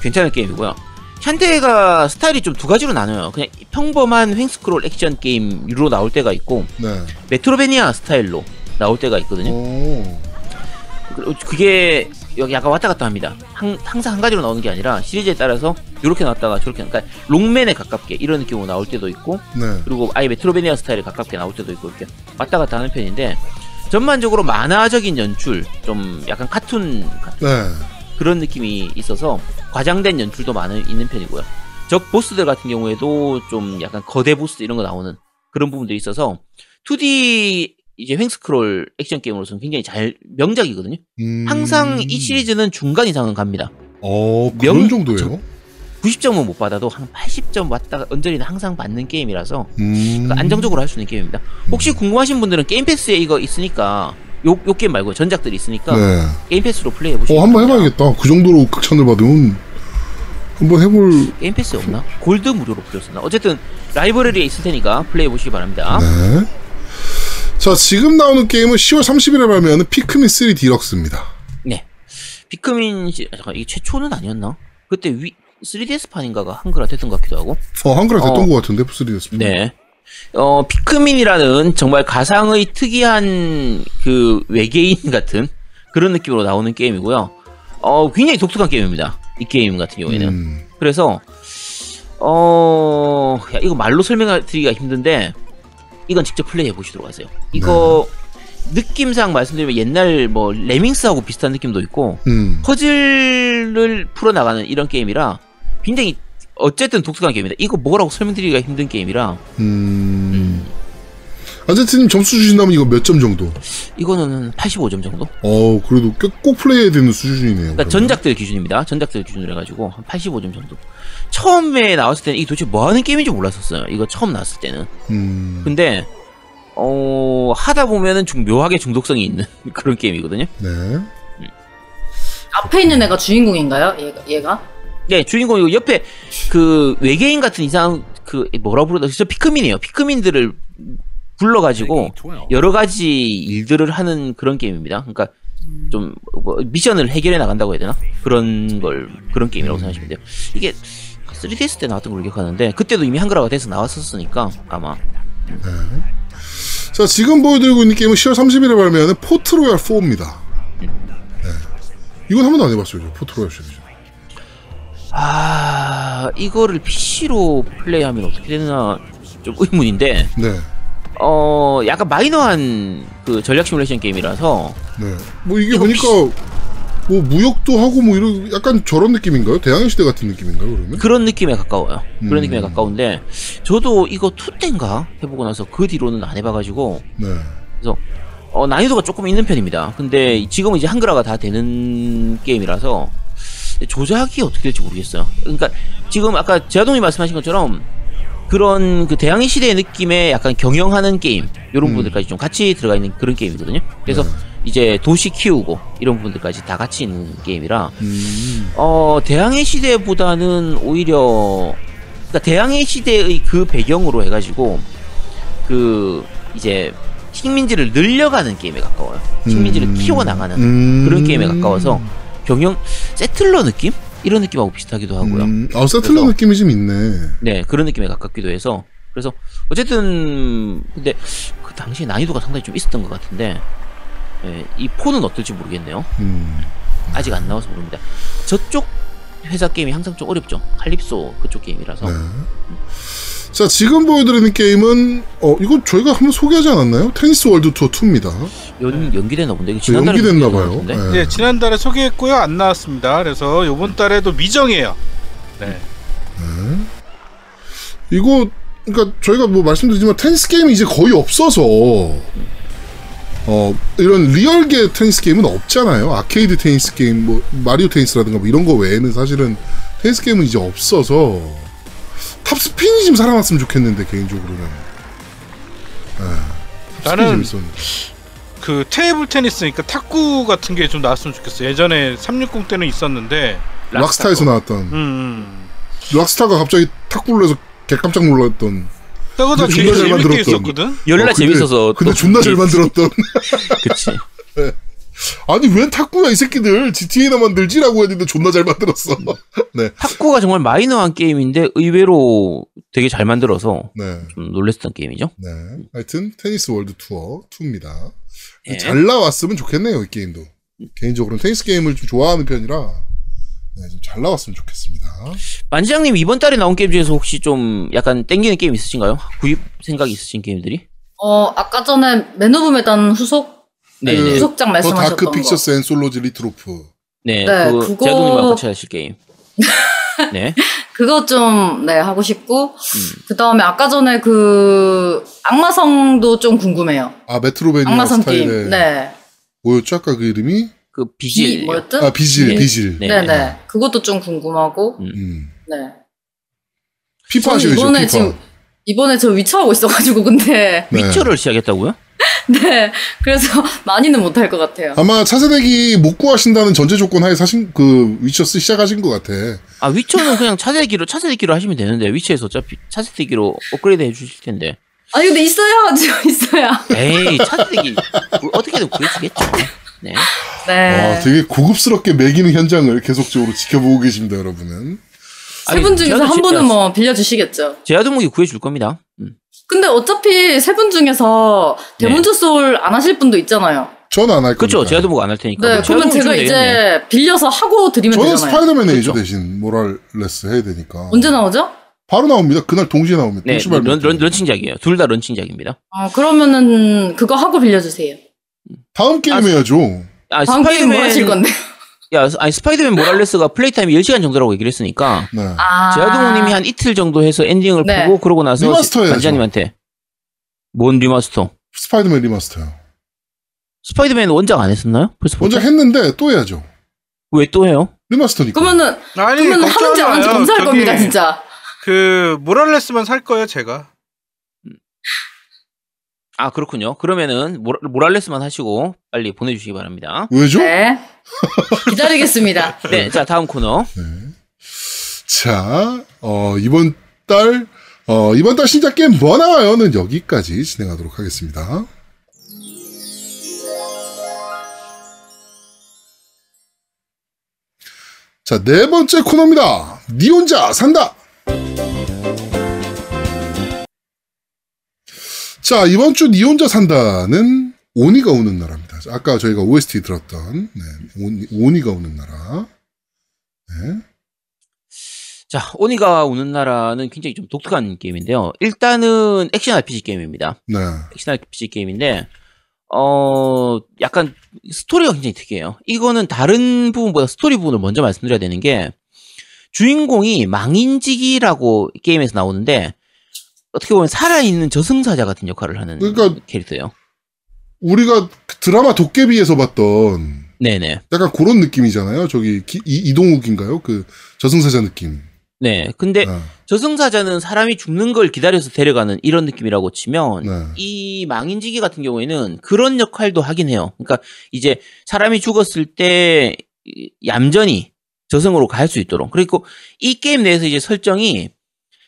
괜찮은 게임이고요. 샨테가 스타일이 좀 두 가지로 나눠요. 그냥 평범한 횡스크롤 액션 게임으로 나올 때가 있고, 네. 메트로베니아 스타일로 나올 때가 있거든요. 오, 그게 여기 약간 왔다 갔다 합니다. 항, 항상 한 가지로 나오는 게 아니라 시리즈에 따라서 이렇게 나왔다가 저렇게 그러니까 롱맨에 가깝게 이런 느낌으로 나올 때도 있고 네. 그리고 아예 메트로베니아 스타일에 가깝게 나올 때도 있고 이렇게 왔다 갔다 하는 편인데 전반적으로 만화적인 연출 좀 약간 카툰 같은 네. 그런 느낌이 있어서 과장된 연출도 많은 있는 편이고요. 적 보스들 같은 경우에도 좀 약간 거대 보스 이런 거 나오는 그런 부분들이 있어서 2D 이제 횡스크롤 액션 게임으로서는 굉장히 잘 명작이거든요. 음, 항상 이 시리즈는 중간 이상은 갑니다. 어, 그런 명- 정도예요? 90점은 못 받아도 한 80점 왔다가 언저리는 항상 받는 게임이라서 음. 그 안정적으로 할 수 있는 게임입니다. 혹시 궁금하신 분들은 Game Pass에 이거 있으니까 요, 요 게임 말고 전작들이 있으니까 네. Game Pass로 플레이해 보시면 어, 한번 해봐야겠다. 그 정도로 극찬을 받으면 한번 해볼. Game Pass 없나? 골드 무료로 풀렸었나? 어쨌든 라이브러리에 있을 테니까 플레이해 보시기 바랍니다. 네. 자, 지금 나오는 게임은 10월 30일에 발매하는 피크민 3 디럭스입니다. 네. 피크민 시... 아, 잠깐 이게 최초는 아니었나? 그때 위 3DS 판인가가 한글화 됐던 것 같기도 하고. 어, 한글화 됐던 어. 것 같은데, 3DS. 네. 어, 피크민이라는 정말 가상의 특이한 그 외계인 같은 그런 느낌으로 나오는 게임이고요. 어, 굉장히 독특한 게임입니다. 이 게임 같은 경우에는. 음, 그래서 어, 야, 이거 말로 설명드리기가 힘든데 이건 직접 플레이해 보시도록 하세요. 이거 느낌상 말씀드리면 옛날 뭐 레밍스하고 비슷한 느낌도 있고 음. 퍼즐을 풀어 나가는 이런 게임이라 굉장히 어쨌든 독특한 게임이다. 이거 뭐라고 설명드리기가 힘든 게임이라 음. 아제트님 점수 주신다면 이거 몇 점 정도? 이거는 85점 정도. 어, 그래도 꽤 꼭 플레이해야 되는 수준이네요. 그러니까 그러면. 전작들 기준입니다. 전작들 기준으로 해가지고 한 85점 정도. 처음에 나왔을 때는 이게 도대체 뭐 하는 게임인지 몰랐었어요. 이거 처음 나왔을 때는. 음. 근데 어 하다 보면은 좀 묘하게 중독성이 있는 그런 게임이거든요. 네. 앞에 있는 애가 주인공인가요? 얘가? 얘가? 네 주인공이고 옆에 그 외계인 같은 이상 그 뭐라 부르다 진짜 피크민이에요. 피크민들을 불러가지고 여러 가지 일들을 하는 그런 게임입니다. 그러니까 좀 뭐 미션을 해결해 나간다고 해야 되나 그런 걸 그런 게임이라고 생각하시면 돼요. 이게 3DS 때 나왔던 걸로 기억하는데 그때도 이미 한글화가 돼서 나왔었으니까 아마 자, 지금 보여드리고 있는 게임은 10월 30일에 발매하는 Port Royale 4입니다. 네. 이건 한 번도 안 해봤어요, 저 Port Royale 시리즈. 아 이거를 PC로 플레이하면 어떻게 되나 좀 의문인데 네. 어 약간 마이너한 그 전략 시뮬레이션 게임이라서 네. 뭐 이게 보니까 뭐 무역도 하고 뭐 이런 약간 저런 느낌인가요? 대항해 시대 같은 느낌인가요, 그러면? 그런 느낌에 가까워요. 그런 음. 느낌에 가까운데 저도 이거 two 때인가 해보고 나서 그 뒤로는 안 해봐가지고 네. 어, 난이도가 조금 있는 편입니다. 근데 지금은 이제 한글화가 다 되는 게임이라서 조작이 어떻게 될지 모르겠어요. 그러니까 지금 아까 제아동이 말씀하신 것처럼 그런 그 대항해 시대의 느낌의 약간 경영하는 게임 이런 음. 부분들까지 좀 같이 들어가 있는 그런 게임이거든요. 그래서 네. 이제 도시 키우고 이런 부분들까지 다 같이 있는 게임이라 음. 어 대항해 시대보다는 오히려 그러니까 대항해 시대의 그 배경으로 해가지고 그 이제 식민지를 늘려가는 게임에 가까워요. 식민지를 음. 키워 나가는 음. 그런 게임에 가까워서 경영 세틀러 느낌 이런 느낌하고 비슷하기도 하고요. 음. 아, 세틀러 느낌이 좀 있네. 네 그런 느낌에 가깝기도 해서 그래서 어쨌든 근데 그 당시에 난이도가 상당히 좀 있었던 것 같은데 예, 이 폰은 어떨지 모르겠네요. 음. 아직 안 나와서 모릅니다. 저쪽 회사 게임이 항상 좀 어렵죠. 칼립소 그쪽 게임이라서. 네. 자, 지금 보여드리는 게임은, 어, 이거 저희가 한번 소개하지 않았나요? 테니스 월드 투어 2입니다. 연, 연기됐나 본데 이게 지난달에 연기됐나 봐요. 같은데? 네. 네, 지난달에 소개했고요. 안 나왔습니다. 그래서 요번 달에도 미정이에요. 네. 이거, 그러니까 저희가 뭐 말씀드리지만 테니스 게임이 이제 거의 없어서, 어, 이런 리얼계 테니스 게임은 없잖아요. 아케이드 테니스 게임, 뭐, 마리오 테니스라든가 뭐 이런 거 외에는 사실은 테니스 게임은 이제 없어서, 탑스핀이 좀 살아났으면 좋겠는데, 개인적으로는. 네. 탑스핀이 나는. 그 테이블 테니스, 그러니까 탁구 같은 게 좀 나왔으면 좋겠어요. 예전에 360 때는 있었는데, 락스타에서 나왔던, 음, 음. 락스타가 갑자기 탁구를 해서 개 깜짝 놀랐던, 그거보다 근데 되게 존나 잘 재밌게 만들었던. 있었거든. 열나 어, 재밌어서. 근데 또 존나 잘 그게- 만들었던. 그치. 아니 웬 탁구야 이 새끼들 GTA나 만들지라고 했는데 존나 잘 만들었어. 네, 탁구가 정말 마이너한 게임인데 의외로 되게 잘 만들어서 네, 좀 놀랬었던 게임이죠. 네. 하여튼 테니스 월드 투어 2입니다. 예. 잘 나왔으면 좋겠네요 이 게임도. 개인적으로는 테니스 게임을 좀 좋아하는 편이라 네, 좀 잘 나왔으면 좋겠습니다. 만지장님 이번 달에 나온 게임 중에서 혹시 좀 약간 땡기는 게임 있으신가요? 구입 생각이 있으신 게임들이? 어, 아까 전에 Man of Medan 후속? 네, 그- 네. 후속작 더 말씀하셨던 Dark 거. Pictures Anthology Little Hope. 네, 네, 그 그거- 제아동님하고 같이 하실 게임. 네. 그거 좀, 네, 하고 싶고. 음. 그 다음에 아까 전에 그, 악마성도 좀 궁금해요. 아 메트로베니아 악마성 스타일의 게임. 네. 뭐였죠 아까 그 이름이? 그 비, 비질. 뭐였든? 아 비질 네. 비질. 네. 네, 네. 그것도 좀 궁금하고. 음. 음. 네. 피파 이번에 피파. 지금, 이번에 저 위쳐하고 있어가지고, 근데. 네. 위쳐를 시작했다고요? 네. 그래서 많이는 못할 것 같아요. 아마 차세대기 못 구하신다는 전제 조건 하에 사신 그 위쳐스 시작하신 것 같아. 아 위쳐는 그냥 차세대기로 차세대기로 하시면 되는데 위쳐에서 어차피 차세대기로 업그레이드 해주실 텐데. 아니, 근데 있어야, 지금 있어야. 에이 차세대기 구- 어떻게든 구해주겠죠. 네. 네. 아, 되게 고급스럽게 멕이는 현장을 계속적으로 지켜보고 계십니다, 여러분은. 세 분 중에서 한 분은 뭐 빌려주시겠죠. 제아동목이 구해줄 겁니다. 음. 근데 어차피 세 분 중에서 Demon's Souls 안 하실 분도 있잖아요. 전 안 할 겁니다. 그렇죠. 제아동목 안 할 테니까. 네, 그러면 제가 이제 빌려서 하고 드리면 저는 되잖아요. 스파이더맨 에이죠 그렇죠. 대신 모랄레스 해야 되니까. 언제 나오죠? 바로 나옵니다. 그날 동시에 나옵니다. 네, 동시 발매. 런, 런, 런칭작이에요. 둘 다 런칭작입니다. 아, 그러면은 그거 하고 빌려주세요. 다음 게임 아, 해야죠. 아, 다음 게임 뭐 하실 건데? 야, 아니, 스파이더맨 모랄레스가 플레이 타임이 10시간 정도라고 얘기를 했으니까, 네. 아. 제아동우님이 한 이틀 정도 해서 엔딩을 네. 보고, 그러고 나서, remaster 해야죠. 만지장님한테. 뭔 remaster? 스파이더맨 remaster요. 스파이더맨 원작 안 했었나요? 벌써 먼저 했는데 또 해야죠. 왜 또 해요? 리마스터니까. 그러면은 아니 그러면 하는지 안 하는지. 검사할 저기 겁니다, 진짜. 그 모랄레스만 살 거예요, 제가. 아, 그렇군요. 그러면은, 모랄레스만 하시고, 빨리 보내주시기 바랍니다. 왜죠? 네. 기다리겠습니다. 네, 자, 다음 코너. 네. 자, 어, 이번 달, 어, 이번 달 신작 게임 뭐 나와요는 여기까지 진행하도록 하겠습니다. 자, 네 번째 코너입니다. 니 혼자 산다! 자, 이번 주 니 혼자 산다는 오니가 오는 나라입니다. 아까 저희가 OST 들었던, 네, 오니, 오니가 오는 나라. 네. 자, 오니가 오는 나라는 굉장히 좀 독특한 게임인데요. 일단은 액션 RPG 게임입니다. 네. 액션 RPG 게임인데, 어, 약간 스토리가 굉장히 특이해요. 이거는 다른 부분보다 스토리 부분을 먼저 말씀드려야 되는 게, 주인공이 망인지기라고 게임에서 나오는데, 어떻게 보면 살아있는 저승사자 같은 역할을 하는 그러니까- 캐릭터예요. 우리가 그 드라마 도깨비에서 봤던 네네. 약간 그런 느낌이잖아요. 저기 기- 이, 동욱인가요 그 저승사자 느낌. 네. 근데 네. 저승사자는 사람이 죽는 걸 기다려서 데려가는 이런 느낌이라고 치면, 네. 이 망인지기 같은 경우에는 그런 역할도 하긴 해요. 그러니까 이제 사람이 죽었을 때 이- 얌전히 저승으로 갈 수 있도록. 그리고 이 게임 내에서 이제 설정이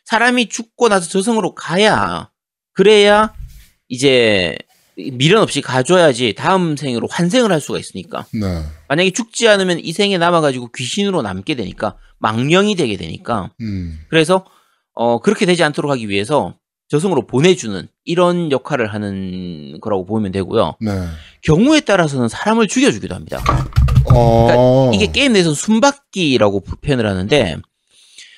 사람이 죽고 나서 저승으로 가야 그래야 이제 미련 없이 가줘야지 다음 생으로 환생을 할 수가 있으니까. 네. 만약에 죽지 않으면 이 생에 남아가지고 귀신으로 남게 되니까 망령이 되게 되니까 음. 그래서 어 그렇게 되지 않도록 하기 위해서 저승으로 보내주는 이런 역할을 하는 거라고 보면 되고요. 네. 경우에 따라서는 사람을 죽여주기도 합니다. 어. 그러니까 이게 게임 내에서 숨바뀌라고 표현을 하는데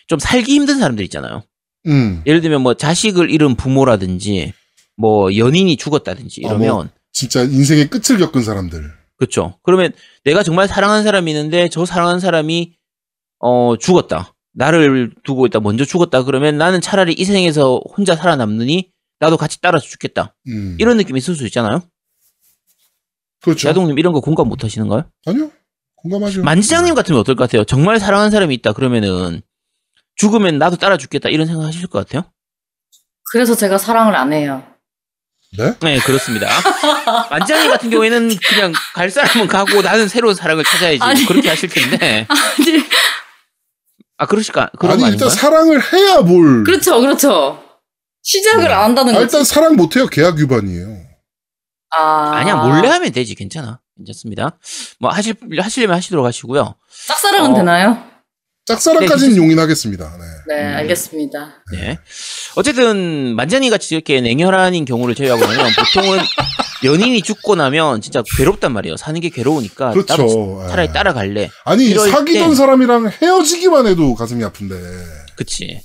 좀 살기 힘든 사람들 있잖아요. 음. 예를 들면 뭐 자식을 잃은 부모라든지 뭐 연인이 죽었다든지 아, 이러면 뭐. 진짜 인생의 끝을 겪은 사람들. 그렇죠. 그러면 내가 정말 사랑하는 사람이 있는데 저 사랑하는 사람이 어 죽었다. 나를 두고 있다. 먼저 죽었다. 그러면 나는 차라리 이 생에서 혼자 살아남느니 나도 같이 따라서 죽겠다. 음. 이런 느낌이 있을 수 있잖아요. 그렇죠. 야동님 이런 거 공감 못 하시는가요? 아니요. 공감하죠. 만지장님 같으면 어떨 것 같아요? 정말 사랑하는 사람이 있다. 그러면은 죽으면 나도 따라 죽겠다. 이런 생각 하실 것 같아요? 그래서 제가 사랑을 안 해요. 네? 네, 그렇습니다. 만지장님 같은 경우에는 그냥 갈 사람은 가고 나는 새로운 사랑을 찾아야지. 아니. 그렇게 하실 텐데. 아니, 아, 그러실까? 그런 아니 거 일단? 사랑을 해야 뭘. 그렇죠, 그렇죠. 시작을 네. 안 한다는 아, 거지. 일단 사랑 못해요. 계약 위반이에요. 아, 아니야 몰래 하면 되지 괜찮아 괜찮습니다 뭐 하실 하시려면 하시도록 하시고요 짝사랑은 어. 되나요? 짝사랑까지는 네, 용인하겠습니다. 네. 네, 음. 알겠습니다. 네 어쨌든 만장이 같이 이렇게 냉혈한인 경우를 제외하고는 보통은 연인이 죽고 나면 진짜 괴롭단 말이에요 사는 게 괴로우니까 그렇죠. 나도 차라리 예. 따라갈래 아니 사귀던 때- 사람이랑 헤어지기만 해도 가슴이 아픈데. 그치 예.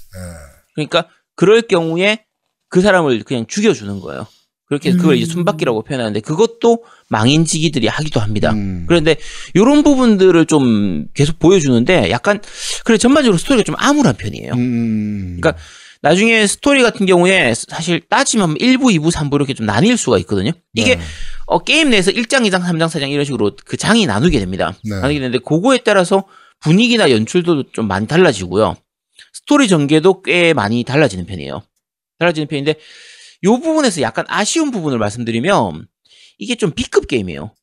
그러니까 그럴 경우에 그 사람을 그냥 죽여주는 거예요 그렇게 그걸 이제 음. 숨바뀌라고 표현하는데 그것도 망인지기들이 하기도 합니다 음. 그런데 이런 부분들을 좀 계속 보여주는데 약간 그래 전반적으로 스토리가 좀 암울한 편이에요. 음. 그러니까 나중에 스토리 같은 경우에 사실 따지면 1부, 2부, 3부 이렇게 좀 나뉠 수가 있거든요. 이게 네. 어, 게임 내에서 1장, 2장, 3장, 4장 이런 식으로 그 장이 나누게 됩니다. 네. 나누게 되는데 그거에 따라서 분위기나 연출도 좀 많이 달라지고요. 스토리 전개도 꽤 많이 달라지는 편이에요. 달라지는 편인데 이 부분에서 약간 아쉬운 부분을 말씀드리면 이게 좀 B급 게임이에요.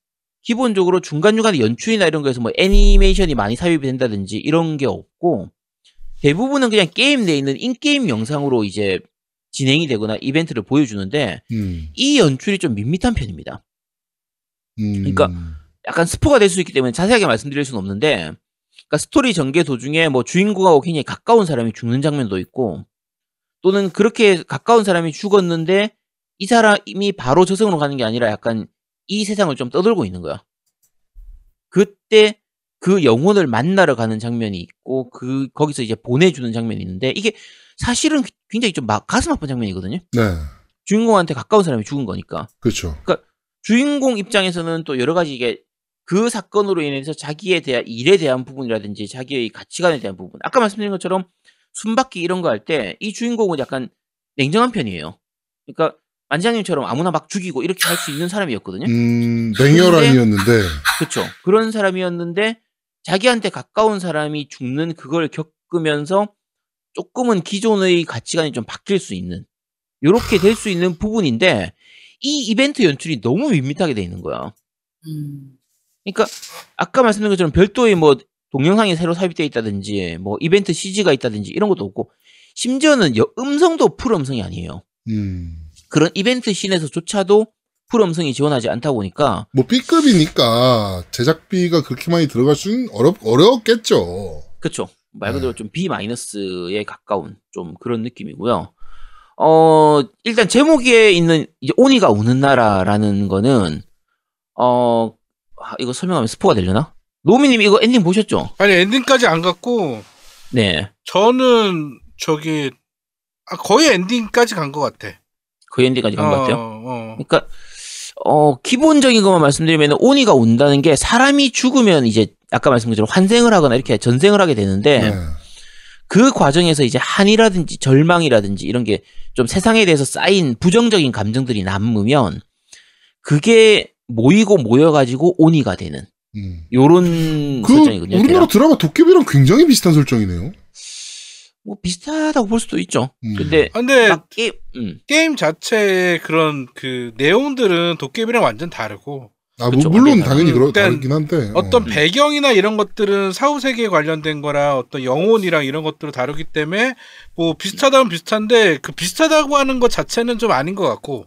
기본적으로 중간중간에 연출이나 이런 거에서 뭐 애니메이션이 많이 삽입이 된다든지 이런 게 없고 대부분은 그냥 게임 내에 있는 in-game 영상으로 이제 진행이 되거나 이벤트를 보여주는데 음. 이 연출이 좀 밋밋한 편입니다. 음. 그러니까 약간 스포가 될 수 있기 때문에 자세하게 말씀드릴 수는 없는데 그러니까 스토리 전개 도중에 뭐 주인공하고 굉장히 가까운 사람이 죽는 장면도 있고 또는 그렇게 가까운 사람이 죽었는데 이 사람이 바로 저승으로 가는 게 아니라 약간 이 세상을 좀 떠들고 있는 거야. 그때 그 영혼을 만나러 가는 장면이 있고 그 거기서 이제 보내주는 장면이 있는데 이게 사실은 굉장히 좀 막 가슴 아픈 장면이거든요. 네. 주인공한테 가까운 사람이 죽은 거니까. 그렇죠. 주인공 입장에서는 또 여러 가지 이게 그 사건으로 인해서 자기에 대한 일에 대한 부분이라든지 자기의 가치관에 대한 부분. 아까 말씀드린 것처럼 숨바뀌 이런 거 할 때 이 주인공은 약간 냉정한 편이에요. 그러니까 만장님처럼 아무나 막 죽이고 이렇게 할 수 있는 사람이었거든요. 음, 냉혈한이었는데, 그렇죠. 그런 사람이었는데 자기한테 가까운 사람이 죽는 그걸 겪으면서 조금은 기존의 가치관이 좀 바뀔 수 있는 이렇게 될 수 있는 부분인데 이 이벤트 연출이 너무 밋밋하게 돼 있는 거야. 음. 그러니까 아까 말씀드린 것처럼 별도의 뭐 동영상이 새로 삽입되어 있다든지 뭐 이벤트 CG가 있다든지 이런 것도 없고 심지어는 여- 음성도 full 음성이 아니에요. 음, 그런 이벤트 씬에서조차도 full 음성이 지원하지 않다 보니까 뭐 B급이니까 제작비가 그렇게 많이 들어갈 수는 어렵, 어려웠겠죠. 그쵸. 말 네. 그대로 좀 B 마이너스에 가까운 좀 그런 느낌이고요. 어, 일단 제목에 있는 이제 오니가 우는 나라라는 거는 어, 아, 이거 설명하면 스포가 되려나? 노미님 이거 엔딩 보셨죠? 아니 엔딩까지 안 갔고 네. 저는 저기 아, 거의 엔딩까지 간 것 같아. 그 엔딩까지 간 것 같아요. 어. 그러니까 어 기본적인 것만 말씀드리면 오니가 운다는 게 사람이 죽으면 이제 아까 말씀드린 것처럼 환생을 하거나 이렇게 전생을 하게 되는데 네. 그 과정에서 이제 한이라든지 절망이라든지 이런 게 좀 세상에 대해서 쌓인 부정적인 감정들이 남으면 그게 모이고 모여가지고 오니가 되는 음. 요런 그, 설정이거든요. 우리나라. 드라마 도깨비랑 굉장히 비슷한 설정이네요. 뭐 비슷하다고 볼 수도 있죠. 음. 근데 아, 근데 막 게, 음, 게임 자체의 그런 그 내용들은 도깨비랑 완전 다르고 아, 뭐, 그쵸, 물론 당연히 그러, 일단 다르긴 한데. 어떤 어. 배경이나 이런 것들은 사후 세계에 관련된 거라 어떤 영혼이랑 이런 것들을 다루기 때문에 뭐 비슷하다면 비슷한데 그 비슷하다고 하는 것 자체는 좀 아닌 것 같고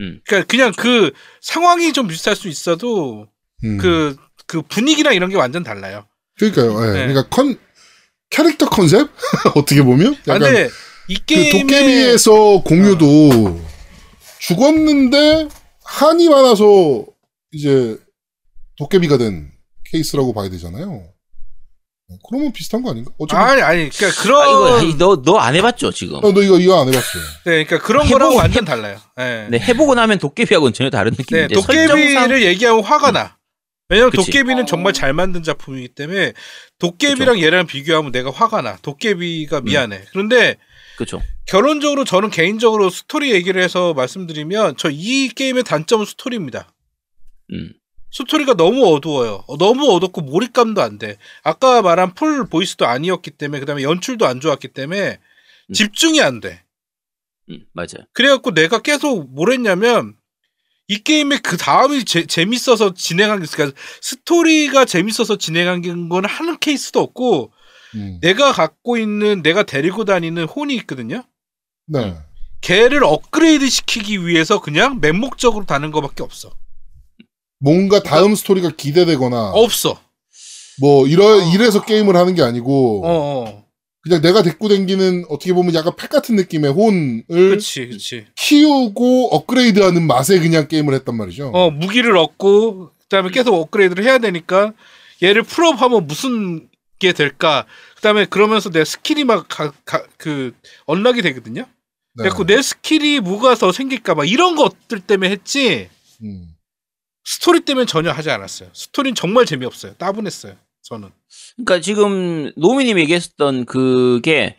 음. 그러니까 그냥 그 상황이 좀 비슷할 수 있어도 음. 그그 분위기랑 이런 게 완전 달라요. 그러니까요. 예. 네. 그러니까 컨, 캐릭터 컨셉? 어떻게 보면? 아, 약간 근데 이그 게임의 도깨비에서 공유도 죽었는데 한이 많아서 이제 도깨비가 된 케이스라고 봐야 되잖아요. 그러면 비슷한 거 아닌가? 어차피 아니 아니 그러니까 그런 아, 이거 너너 안 해봤죠 지금? 어, 너 이거 이거 안 해봤어요. 네, 그러니까 그런 해보- 거랑 완전 달라요. 네. 네 해보고 나면 도깨비하고는 전혀 다른 네, 느낌인데 도깨비를 설정상 얘기하면 화가 나. 왜냐면 그치. 도깨비는 정말 잘 만든 작품이기 때문에 도깨비랑 얘랑 비교하면 내가 화가 나. 도깨비가 미안해. 그런데 그렇죠. 결론적으로 저는 개인적으로 스토리 얘기를 해서 말씀드리면 저 이 게임의 단점은 스토리입니다. 음. 스토리가 너무 어두워요. 어, 너무 어둡고 몰입감도 안 돼. 아까 말한 full voice도 아니었기 때문에 그다음에 연출도 안 좋았기 때문에 음. 집중이 안 돼. 음, 맞아요. 그래갖고 내가 계속 뭘 했냐면 이 게임의 그 다음이 재, 재밌어서 진행한 게 그러니까 스토리가 재밌어서 진행한 건 하는 케이스도 없고 음. 내가 갖고 있는 내가 데리고 다니는 혼이 있거든요. 네. 걔를 업그레이드 시키기 위해서 그냥 맹목적으로 다는 거밖에 없어. 뭔가 다음 스토리가 기대되거나 없어. 뭐 이러 이래서 게임을 하는 게 아니고 어, 어. 그냥 내가 데리고 다니는 어떻게 보면 약간 팩 같은 느낌의 혼을 그렇지, 그렇지. 키우고 업그레이드하는 맛에 그냥 게임을 했단 말이죠. 어, 무기를 얻고 그다음에 계속 업그레이드를 해야 되니까 얘를 full up하면 무슨 게 될까? 그다음에 그러면서 내 스킬이 막 그 unlock이 되거든요. 네. 그래갖고 내 스킬이 뭐가 더 생길까 봐 이런 것들 때문에 했지 음. 스토리 때문에 전혀 하지 않았어요. 스토리는 정말 재미없어요. 따분했어요. 저는. 그러니까 지금 노미님이 얘기했던 그게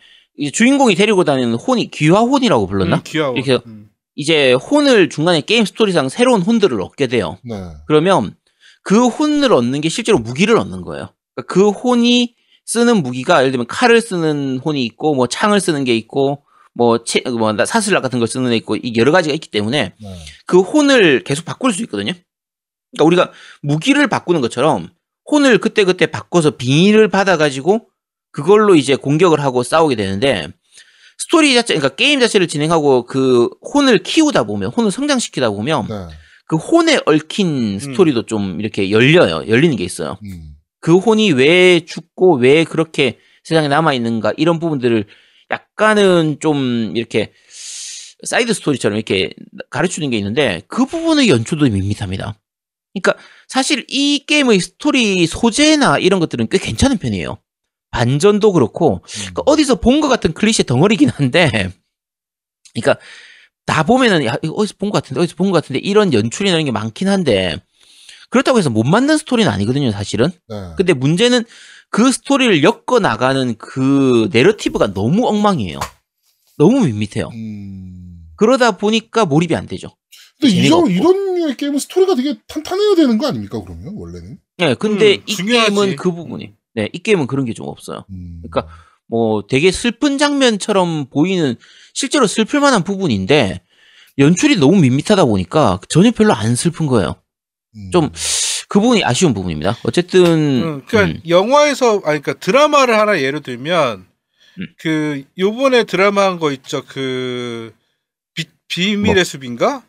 주인공이 데리고 다니는 혼이 귀화혼이라고 불렀나? 음, 귀여워. 이렇게 음. 이제 혼을 중간에 게임 스토리상 새로운 혼들을 얻게 돼요. 네. 그러면 그 혼을 얻는 게 실제로 무기를 얻는 거예요. 그러니까 그 혼이 쓰는 무기가 예를 들면 칼을 쓰는 혼이 있고 뭐 창을 쓰는 게 있고 뭐, 채, 뭐 사슬락 같은 걸 쓰는 애 있고 이 여러 가지가 있기 때문에 네. 그 혼을 계속 바꿀 수 있거든요. 그러니까 우리가 무기를 바꾸는 것처럼 혼을 그때그때 바꿔서 빙의를 받아가지고 그걸로 이제 공격을 하고 싸우게 되는데 스토리 자체, 그러니까 게임 자체를 진행하고 그 혼을 키우다 보면, 혼을 성장시키다 보면 네. 그 혼에 얽힌 스토리도 좀 이렇게 열려요. 열리는 게 있어요. 음. 그 혼이 왜 죽고 왜 그렇게 세상에 남아있는가 이런 부분들을 약간은 좀 이렇게 사이드 스토리처럼 이렇게 가르치는 게 있는데 그 부분의 연출도 밋밋합니다. 그러니까 사실 이 게임의 스토리 소재나 이런 것들은 꽤 괜찮은 편이에요. 반전도 그렇고 그러니까 어디서 본 것 같은 클리셰 덩어리긴 한데, 그러니까 다 보면은 야 이거 어디서 본 것 같은데 어디서 본 것 같은데 이런 연출이나 이런 게 많긴 한데 그렇다고 해서 못 만든 스토리는 아니거든요, 사실은. 네. 근데 문제는 그 스토리를 엮어 나가는 그 내러티브가 너무 엉망이에요. 너무 밋밋해요. 음. 그러다 보니까 몰입이 안 되죠. 근데 재미가 이런 없고. 이런 류의 게임은 스토리가 되게 탄탄해야 되는 거 아닙니까 그러면 원래는? 네, 근데 음, 이 중요하지. 게임은 그 부분이, 네, 이 게임은 그런 게 좀 없어요. 음. 그러니까 뭐 되게 슬픈 장면처럼 보이는 실제로 슬플 만한 부분인데 연출이 너무 밋밋하다 보니까 전혀 별로 안 슬픈 거예요. 음. 좀그 부분이 아쉬운 부분입니다. 어쨌든 음, 그러니까 음, 영화에서 아니 그러니까 드라마를 하나 예를 들면 음. 그 요번에 드라마 한 거 있죠. 그 비, 비밀의 뭐? 숲인가?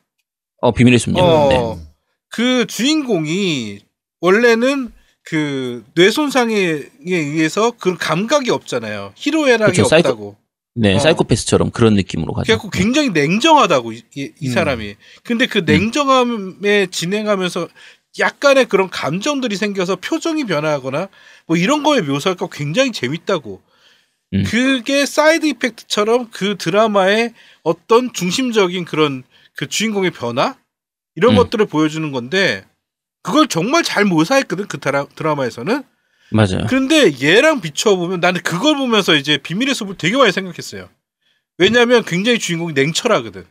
어 비밀의 숲님. 어. 네. 그 주인공이 원래는 그 뇌손상에 의해서 그런 감각이 없잖아요. 희로애락이 그쵸, 사이코- 없다고. 네, 어. 사이코패스처럼 그런 느낌으로 가죠. 그래갖고 굉장히 냉정하다고 이, 이- 이 음. 사람이. 근데 그 냉정함에 진행하면서 약간의 그런 감정들이 생겨서 표정이 변화하거나 뭐 이런 거에 묘사가 굉장히 재밌다고. 음. 그게 side effect처럼 그 드라마의 어떤 중심적인 그런 그 주인공의 변화 이런 음. 것들을 보여주는 건데 그걸 정말 잘 묘사했거든 그 드라, 드라마에서는. 맞아요. 그런데 얘랑 비춰보면 나는 그걸 보면서 이제 비밀의 숲을 되게 많이 생각했어요. 왜냐하면 굉장히 주인공이 냉철하거든.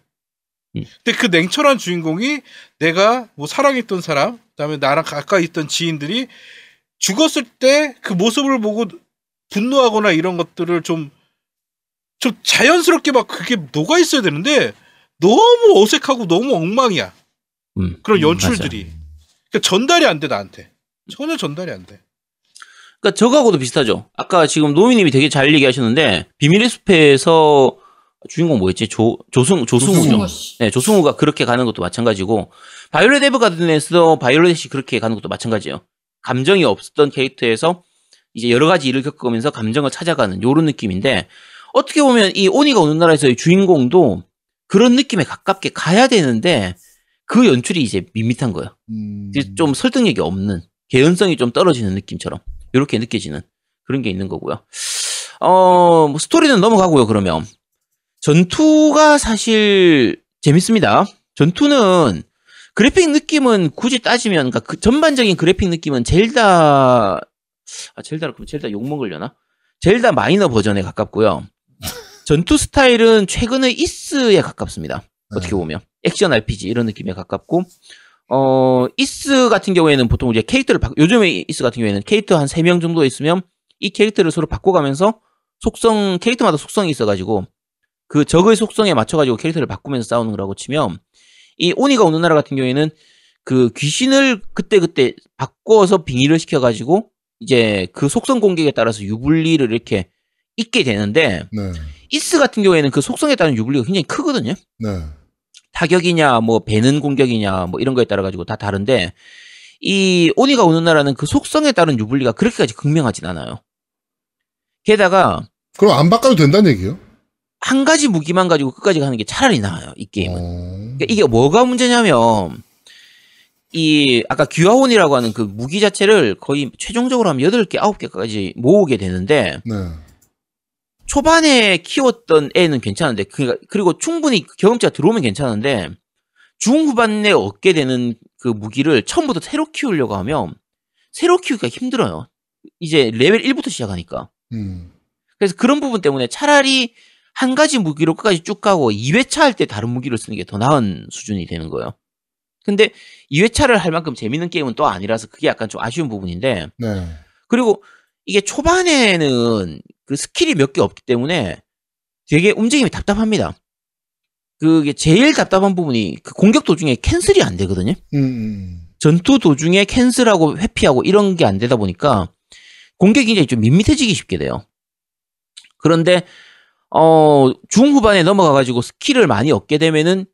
음. 근데 그 냉철한 주인공이 내가 뭐 사랑했던 사람, 그다음에 나랑 가까이 있던 지인들이 죽었을 때 그 모습을 보고 분노하거나 이런 것들을 좀, 좀 자연스럽게 막 그게 녹아 있어야 되는데 너무 어색하고 너무 엉망이야. 음, 그런 음, 연출들이. 맞아요. 그러니까 전달이 안 돼, 나한테. 전혀 전달이 안 돼. 그러니까 저거하고도 비슷하죠. 아까 지금 노미님이 되게 잘 얘기하셨는데 비밀의 숲에서 주인공 뭐였지? 조 조승 조승우죠. 조승우. 네, 조승우가 그렇게 가는 것도 마찬가지고 바이올렛 에버가든에서 바이올렛이 그렇게 가는 것도 마찬가지예요. 감정이 없었던 캐릭터에서 이제 여러 가지 일을 겪으면서 감정을 찾아가는 요런 느낌인데 어떻게 보면 이 오니가 오는 나라에서의 주인공도 그런 느낌에 가깝게 가야 되는데 그 연출이 이제 밋밋한 거예요. 음. 좀 설득력이 없는 개연성이 좀 떨어지는 느낌처럼 이렇게 느껴지는 그런 게 있는 거고요. 어, 뭐 스토리는 넘어가고요. 그러면 전투가 사실 재밌습니다. 전투는 그래픽 느낌은 굳이 따지면 그러니까 그 전반적인 그래픽 느낌은 젤다 아 젤다라 그럼 젤다 욕 먹으려나? 젤다 마이너 버전에 가깝고요. 전투 스타일은 최근의 이스에 가깝습니다. 어떻게 보면 액션 RPG 이런 느낌에 가깝고 어, 이스 같은 경우에는 보통 이제 캐릭터를 바, 요즘에 이스 같은 경우에는 캐릭터 한 3명 정도 있으면 이 캐릭터를 서로 바꿔가면서 속성, 캐릭터마다 속성이 있어가지고 그 적의 속성에 맞춰가지고 캐릭터를 바꾸면서 싸우는 거라고 치면 이 오니가 우는 나라 같은 경우에는 그 귀신을 그때그때 바꿔서 빙의를 시켜가지고 이제 그 속성 공격에 따라서 유불리를 이렇게 있게 되는데 네. 이스 같은 경우에는 그 속성에 따른 유불리가 굉장히 크거든요. 네. 타격이냐 뭐 배는 공격이냐 뭐 이런 거에 따라 가지고 다 다른데 이 오니가 오는 나라는 그 속성에 따른 유불리가 그렇게까지 극명하진 않아요. 게다가 그럼 안 바꿔도 된다는 얘기요? 한 가지 무기만 가지고 끝까지 가는 게 차라리 나아요. 이 게임은. 어. 그러니까 이게 뭐가 문제냐면 이 아까 귀화혼이라고 하는 그 무기 자체를 거의 최종적으로 하면 8개, 9개까지 모으게 되는데 네. 초반에 키웠던 애는 괜찮은데 그 그리고 충분히 경험치가 들어오면 괜찮은데 중후반에 얻게 되는 그 무기를 처음부터 새로 키우려고 하면 새로 키우기가 힘들어요. 이제 레벨 1부터 시작하니까. 음. 그래서 그런 부분 때문에 차라리 한 가지 무기로 끝까지 쭉 가고 2회차 할 때 다른 무기를 쓰는 게 더 나은 수준이 되는 거예요. 근데 2회차를 할 만큼 재밌는 게임은 또 아니라서 그게 약간 좀 아쉬운 부분인데 네. 그리고 이게 초반에는 그 스킬이 몇 개 없기 때문에 되게 움직임이 답답합니다. 그게 제일 답답한 부분이 그 공격 도중에 cancel이 안 되거든요. 음, 음. 전투 도중에 cancel하고 회피하고 이런 게 안 되다 보니까 공격이 굉장히 좀 밋밋해지기 쉽게 돼요. 그런데 어 중후반에 넘어가 가지고 스킬을 많이 얻게 되면은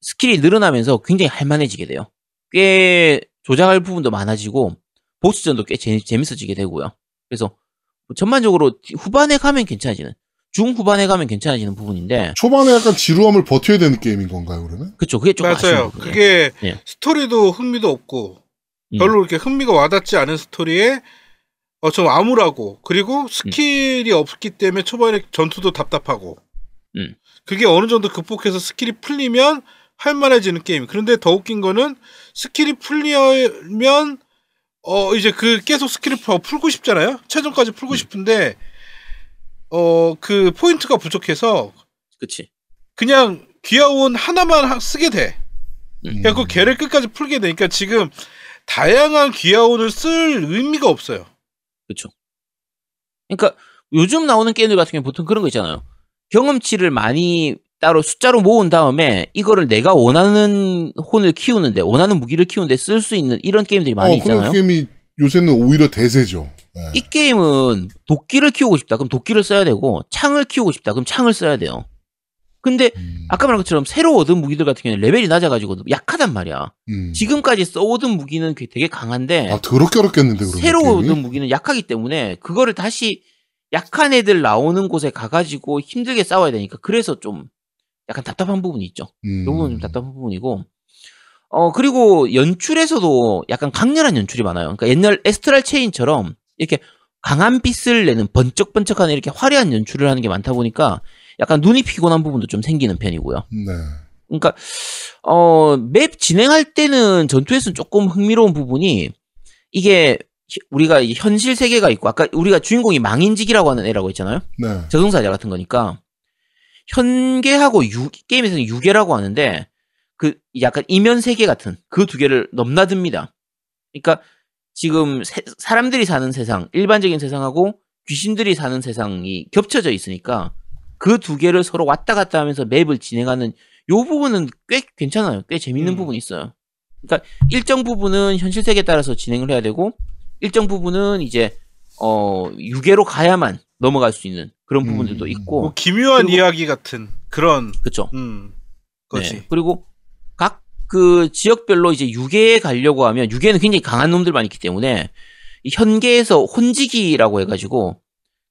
스킬이 늘어나면서 굉장히 할만해지게 돼요. 꽤 조작할 부분도 많아지고 보스전도 꽤 재, 재밌어지게 되고요. 그래서 전반적으로 후반에 가면 괜찮아지는 중후반에 가면 괜찮아지는 부분인데 초반에 약간 지루함을 버텨야 되는 게임인 건가요, 그러면? 그쵸 그게 좀 맞아요. 그게 예. 스토리도 흥미도 없고 음. 별로 이렇게 흥미가 와닿지 않은 스토리에 어, 좀 암울하고 그리고 스킬이 없기 때문에 초반에 전투도 답답하고 음. 그게 어느 정도 극복해서 스킬이 풀리면 할만해지는 게임. 그런데 더 웃긴 거는 스킬이 풀리면 어 이제 그 계속 스킬을 더 풀고 싶잖아요. 최종까지 음. 풀고 싶은데 어 그 포인트가 부족해서 그치. 그냥 귀인 하나만 하- 쓰게 돼. 음. 그래서 그 개를 끝까지 풀게 되니까 지금 다양한 귀인을 쓸 의미가 없어요. 그쵸. 그러니까 요즘 나오는 게임들 같은 경우 보통 그런 거 있잖아요. 경험치를 많이 따로 숫자로 모은 다음에 이거를 내가 원하는 혼을 키우는데 원하는 무기를 키우는데 쓸 수 있는 이런 게임들이 많이 어, 있잖아요. 게임이 요새는 오히려 대세죠. 네. 이 게임은 도끼를 키우고 싶다. 그럼 도끼를 써야 되고 창을 키우고 싶다. 그럼 창을 써야 돼요. 근데 음, 아까 말한 것처럼 새로 얻은 무기들 같은 경우는 레벨이 낮아가지고 약하단 말이야. 음. 지금까지 써오던 무기는 되게 강한데 아 더럽게 어렵겠는데 그런 새로 게임이? 얻은 무기는 약하기 때문에 그거를 다시 약한 애들 나오는 곳에 가가지고 힘들게 싸워야 되니까 그래서 좀 약간 답답한 부분이 있죠. 음. 이 부분은 좀 답답한 부분이고 어 그리고 연출에서도 약간 강렬한 연출이 많아요. 그러니까 옛날 에스트랄 체인처럼 이렇게 강한 빛을 내는 번쩍번쩍한 이렇게 화려한 연출을 하는 게 많다 보니까 약간 눈이 피곤한 부분도 좀 생기는 편이고요. 네. 그러니까 어 맵 진행할 때는 전투에서는 조금 흥미로운 부분이 이게 히- 우리가 이 현실 세계가 있고 아까 우리가 주인공이 망인직이라고 하는 애라고 했잖아요. 네. 저승사자 같은 거니까 현계하고 유, 게임에서는 유계라고 하는데 그 약간 이면 세계 같은 그 두 개를 넘나듭니다. 그러니까 지금 세- 사람들이 사는 세상, 일반적인 세상하고 귀신들이 사는 세상이 겹쳐져 있으니까 그 두 개를 서로 왔다 갔다 하면서 맵을 진행하는 요 부분은 꽤 괜찮아요. 꽤 재밌는 음. 부분이 있어요. 그러니까 일정 부분은 현실 세계에 따라서 진행을 해야 되고 일정 부분은 이제 어 유계로 가야만 넘어갈 수 있는 그런 부분들도 음. 있고 뭐 기묘한 그리고- 이야기 같은 그런 그렇죠. 음. 네. 그리고 각 그 지역별로 이제 유계에 가려고 하면 유계는 굉장히 강한 놈들만 있기 때문에 이 현계에서 혼지기라고 해가지고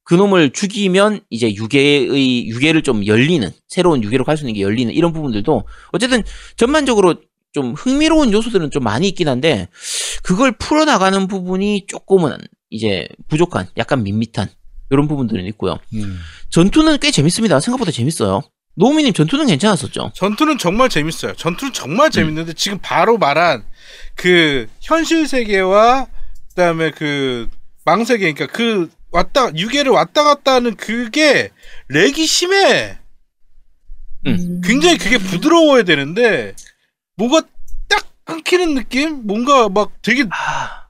그 놈을 죽이면 이제 유계의 유계를 좀 열리는 새로운 유계로 갈 수 있는 게 열리는 이런 부분들도 어쨌든 전반적으로 좀 흥미로운 요소들은 좀 많이 있긴 한데 그걸 풀어나가는 부분이 조금은 이제 부족한 약간 밋밋한 이런 부분들은 있고요. 음. 전투는 꽤 재밌습니다. 생각보다 재밌어요. 노우미님 전투는 괜찮았었죠? 전투는 정말 재밌어요. 전투는 정말 재밌는데 지금 바로 말한 그 현실 세계와 그다음에 그 망세계 그러니까 그 왔다 유계를 왔다 갔다 하는 그게 렉이 심해. 음. 굉장히 그게 부드러워야 되는데 뭔가 딱 끊기는 느낌? 뭔가 막 되게 아,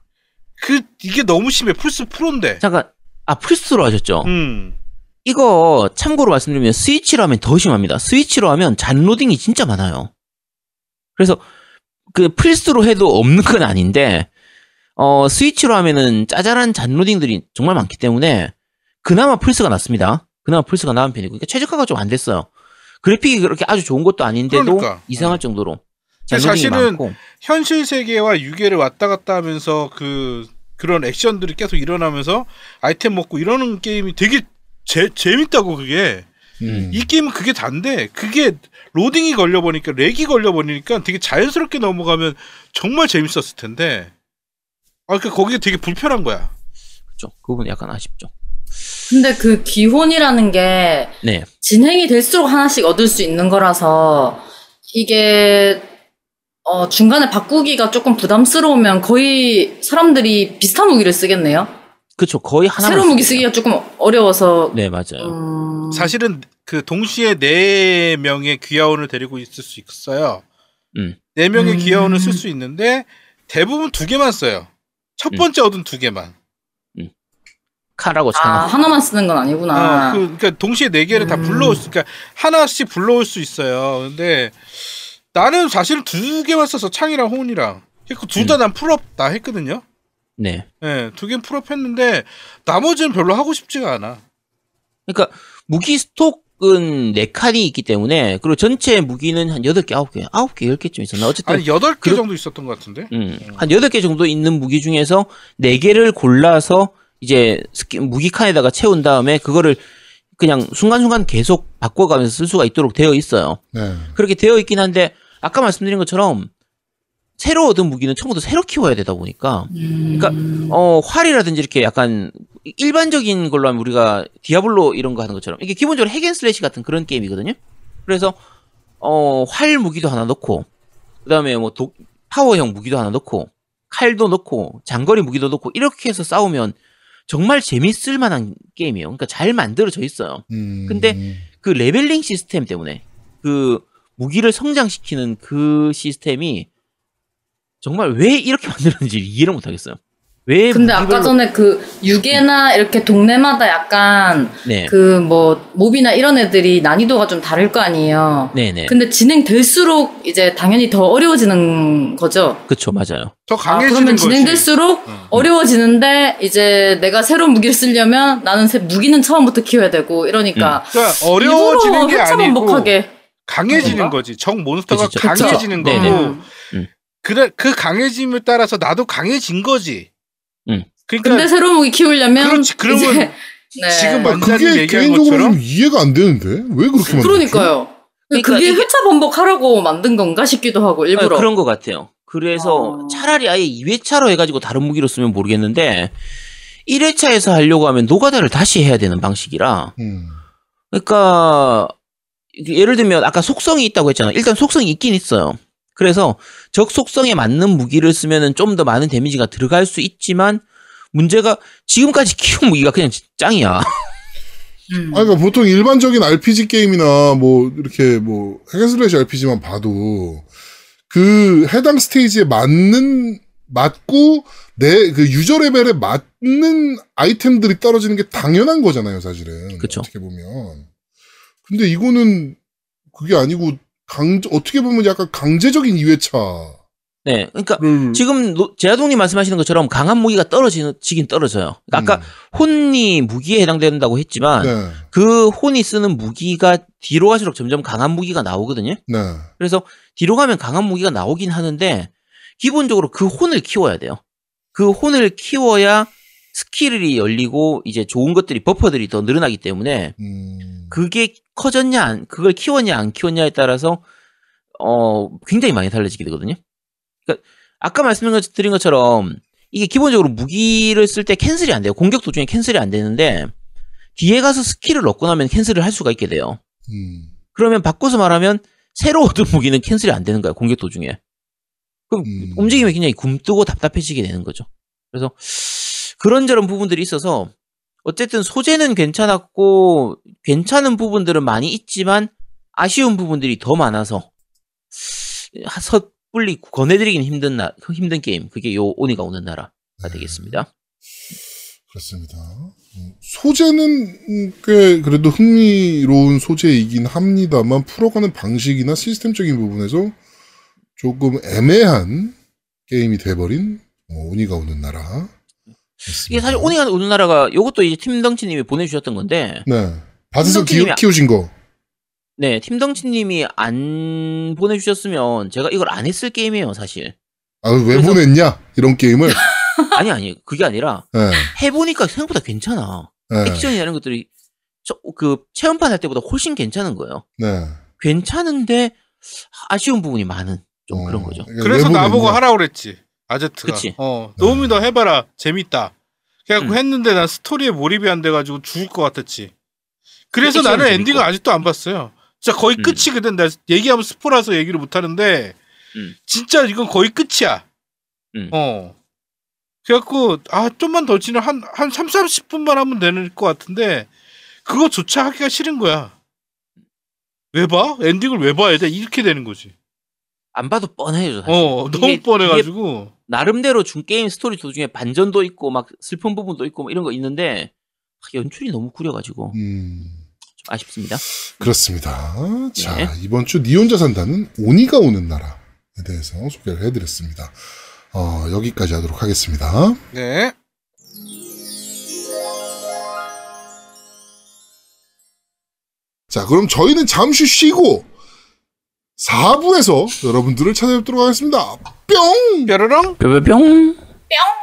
그 이게 너무 심해. 플스 프로인데. 잠깐 아 플스로 하셨죠? 음. 이거 참고로 말씀드리면 스위치로 하면 더 심합니다. 스위치로 하면 잔로딩이 진짜 많아요. 그래서 그 플스로 해도 없는 건 아닌데 어 스위치로 하면은 짜잘한 잔로딩들이 정말 많기 때문에 그나마 플스가 낫습니다. 그나마 플스가 나은 편이고 그러니까 최저가가 좀 안 됐어요. 그래픽이 그렇게 아주 좋은 것도 아닌데도 그러니까. 이상할 정도로 근데 잔로딩이 사실은 많고 현실 세계와 유계를 왔다 갔다 하면서 그 그런 액션들이 계속 일어나면서 아이템 먹고 이러는 게임이 되게 재, 재밌다고 그게 음. 이 게임은 그게 단데 그게 로딩이 걸려버리니까 렉이 걸려버리니까 되게 자연스럽게 넘어가면 정말 재밌었을 텐데 아그 거기가 되게 불편한 거야 그렇죠. 그 부분 약간 아쉽죠. 근데 그 기혼이라는 게 네. 진행이 될수록 하나씩 얻을 수 있는 거라서 이게 어, 중간에 바꾸기가 조금 부담스러우면 거의 사람들이 비슷한 무기를 쓰겠네요. 그렇죠. 거의 하나 새로운 무기 쓰기가 조금 어려워서 네, 맞아요. 음, 사실은 그 동시에 네 명의 귀여운을 데리고 있을 수 있어요 음. 네 명의 음. 귀여운을 쓸 수 있는데 대부분 두 개만 써요 첫 음. 번째 얻은 두 개만 칼하고 창. 아 하나만 쓰는 건 아니구나. 어, 그, 그러니까 동시에 네 개를 다 음. 불러올 수, 그러니까 하나씩 불러올 수 있어요. 근데 나는 사실 두 개만 써서 창이랑 혼이랑 음. 둘다 난 full up 다 했거든요. 네. 예, 두 개는 full up 했는데 나머지는 별로 하고 싶지가 않아. 그러니까 무기 스톡은 4칸이 있기 때문에 그리고 전체 무기는 한 8개, 9개, 9개, 10개쯤 있었나? 어쨌든 아니 여덟 개 정도 있었던 것 같은데. 음, 한 8개 정도 있는 무기 중에서 4개를 골라서 이제 스키, 무기 칸에다가 채운 다음에 그거를 그냥 순간순간 계속 바꿔가면서 쓸 수가 있도록 되어 있어요. 네. 그렇게 되어 있긴 한데 아까 말씀드린 것처럼 새로 얻은 무기는 처음부터 새로 키워야 되다 보니까 그러니까 음. 어 활이라든지 이렇게 약간 일반적인 걸로 하면 우리가 디아블로 이런 거 하는 것처럼 이게 기본적으로 hack and slash 같은 그런 게임이거든요. 그래서 어 활 무기도 하나 넣고 그다음에 뭐 독, 파워형 무기도 하나 넣고 칼도 넣고 장거리 무기도 넣고 이렇게 해서 싸우면 정말 재밌을 만한 게임이에요. 그러니까 잘 만들어져 있어요. 음. 근데 그 leveling 시스템 때문에 그 무기를 성장시키는 그 시스템이 정말 왜 이렇게 만들었는지 이해를 못 하겠어요. 왜 근데 아까 무기별로- 전에 그 유괴나 이렇게 동네마다 약간 네. 그뭐 몹이나 이런 애들이 난이도가 좀 다를 거 아니에요. 네네. 근데 진행될수록 이제 당연히 더 어려워지는 거죠. 그쵸, 맞아요. 더 아, 강해지는 그러면 거지. 진행될수록 어. 어려워지는데 이제 내가 새로운 무기를 쓰려면 나는 새 무기는 처음부터 키워야 되고 이러니까 그러니까 어려워지는 게 아니고 반복하게 강해지는 그런가? 거지. 적 몬스터가 그치, 그쵸. 강해지는 거고. 네네. 음. 그래 그 강해짐에 따라서 나도 강해진 거지. 음. 그러니까 근데 새로운 무기 키우려면 그렇지. 그러면 이제, 네. 지금 만- 그게 만자님 얘기한 개인적으로 것처럼? 좀 이해가 안 되는데 왜 그렇게 만들었지? 그러니까요. 그러니까 그게 이게- 회차 반복하라고 만든 건가 싶기도 하고 일부러. 아, 그런 것 같아요. 그래서 어. 차라리 아예 2회차로 해가지고 다른 무기로 쓰면 모르겠는데 1회차에서 하려고 하면 노가다를 다시 해야 되는 방식이라 음. 그러니까 예를 들면 아까 속성이 있다고 했잖아요. 일단 속성이 있긴 있어요. 그래서 적 속성에 맞는 무기를 쓰면은 좀 더 많은 데미지가 들어갈 수 있지만 문제가 지금까지 키운 무기가 그냥 짱이야. 음. 아, 그러니까 보통 일반적인 RPG 게임이나 뭐 이렇게 뭐 hack and slash RPG만 봐도 그 해당 스테이지에 맞는 맞고 내 그 유저 레벨에 맞는 아이템들이 떨어지는 게 당연한 거잖아요, 사실은. 그쵸. 어떻게 보면. 근데 이거는 그게 아니고 강 어떻게 보면 약간 강제적인 2회차를 네, 그러니까 지금 노- 제아동님 말씀하시는 것처럼 강한 무기가 떨어지긴 떨어져요. 그러니까 아까 혼이 무기에 해당된다고 했지만 음. 네. 그 혼이 쓰는 무기가 뒤로 갈수록 점점 강한 무기가 나오거든요. 네. 그래서 뒤로 가면 강한 무기가 나오긴 하는데 기본적으로 그 혼을 키워야 돼요. 그 혼을 키워야 스킬이 열리고 이제 좋은 것들이 buff들이 더 늘어나기 때문에 음. 그게 커졌냐 안 그걸 키웠냐 안 키웠냐에 따라서 어 굉장히 많이 달라지게 되거든요. 그러니까 아까 말씀드린 것처럼 이게 기본적으로 무기를 쓸 때 cancel이 안 돼요. 공격 도중에 cancel이 안 되는데 뒤에 가서 스킬을 얻고 나면 cancel을 할 수가 있게 돼요. 음. 그러면 바꿔서 말하면 새로 얻은 무기는 cancel이 안 되는 거야 공격 도중에. 그럼 음. 움직임이 굉장히 굼뜨고 답답해지게 되는 거죠. 그래서 그런저런 부분들이 있어서 어쨌든 소재는 괜찮았고 괜찮은 부분들은 많이 있지만 아쉬운 부분들이 더 많아서 섣불리 권해드리긴 힘든 나 힘든 게임 그게 요 오니가 오는 나라가 되겠습니다. 그렇습니다. 음, 소재는 음, 꽤 그래도 흥미로운 소재이긴 합니다만 풀어가는 방식이나 시스템적인 부분에서 조금 애매한 게임이 돼버린 어, 오니가 오는 나라. 이게 사실 오니가 오는 나라가 요것도 이제 팀덩치님이 보내주셨던 건데 네. 밭에서 키, 팀덩치님이- 키우신 거. 네, 팀덩치님이 안 보내주셨으면 제가 이걸 안 했을 게임이에요, 사실. 아, 왜 그래서- 보냈냐? 이런 게임을. 아니, 아니, 그게 아니라, 네. 해보니까 생각보다 괜찮아. 네. 액션이나 이런 것들이, 저, 그, 체험판 할 때보다 훨씬 괜찮은 거예요. 네. 괜찮은데, 아쉬운 부분이 많은, 좀 어, 그런 거죠. 그러니까 그래서 왜 나보고? 하라 그랬지. 아제트가. 그치. 어, 너무 더 해봐라. 재밌다. 그래갖고 음. 했는데 난 스토리에 몰입이 안 돼가지고 죽을 것 같았지. 그래서 나는 재밌고. 엔딩을 아직도 안 봤어요. 진짜 거의 음. 끝이거든. 나 얘기하면 스포라서 얘기를 못 하는데, 음. 진짜 이건 거의 끝이야. 음. 어. 그래갖고, 아, 좀만 더 지나 한, 한 3, 40분만 하면 되는 것 같은데, 그거조차 하기가 싫은 거야. 왜 봐? 엔딩을 왜 봐야 돼? 이렇게 되는 거지. 안 봐도 뻔해요, 사실. 어, 너무 이게 뻔해가지고. 나름대로 준 게임 스토리 도중에 반전도 있고, 막 슬픈 부분도 있고, 뭐 이런 거 있는데, 아, 연출이 너무 구려가지고, 음. 좀 아쉽습니다. 그렇습니다. 자, 네. 이번 주 니 혼자 산다는 오니가 우는 나라에 대해서 소개를 해드렸습니다. 어, 여기까지 하도록 하겠습니다. 네. 자, 그럼 저희는 잠시 쉬고 4부에서 여러분들을 찾아뵙도록 하겠습니다. 뿅! 뾰로롱? 뿅뿅뿅! 뿅!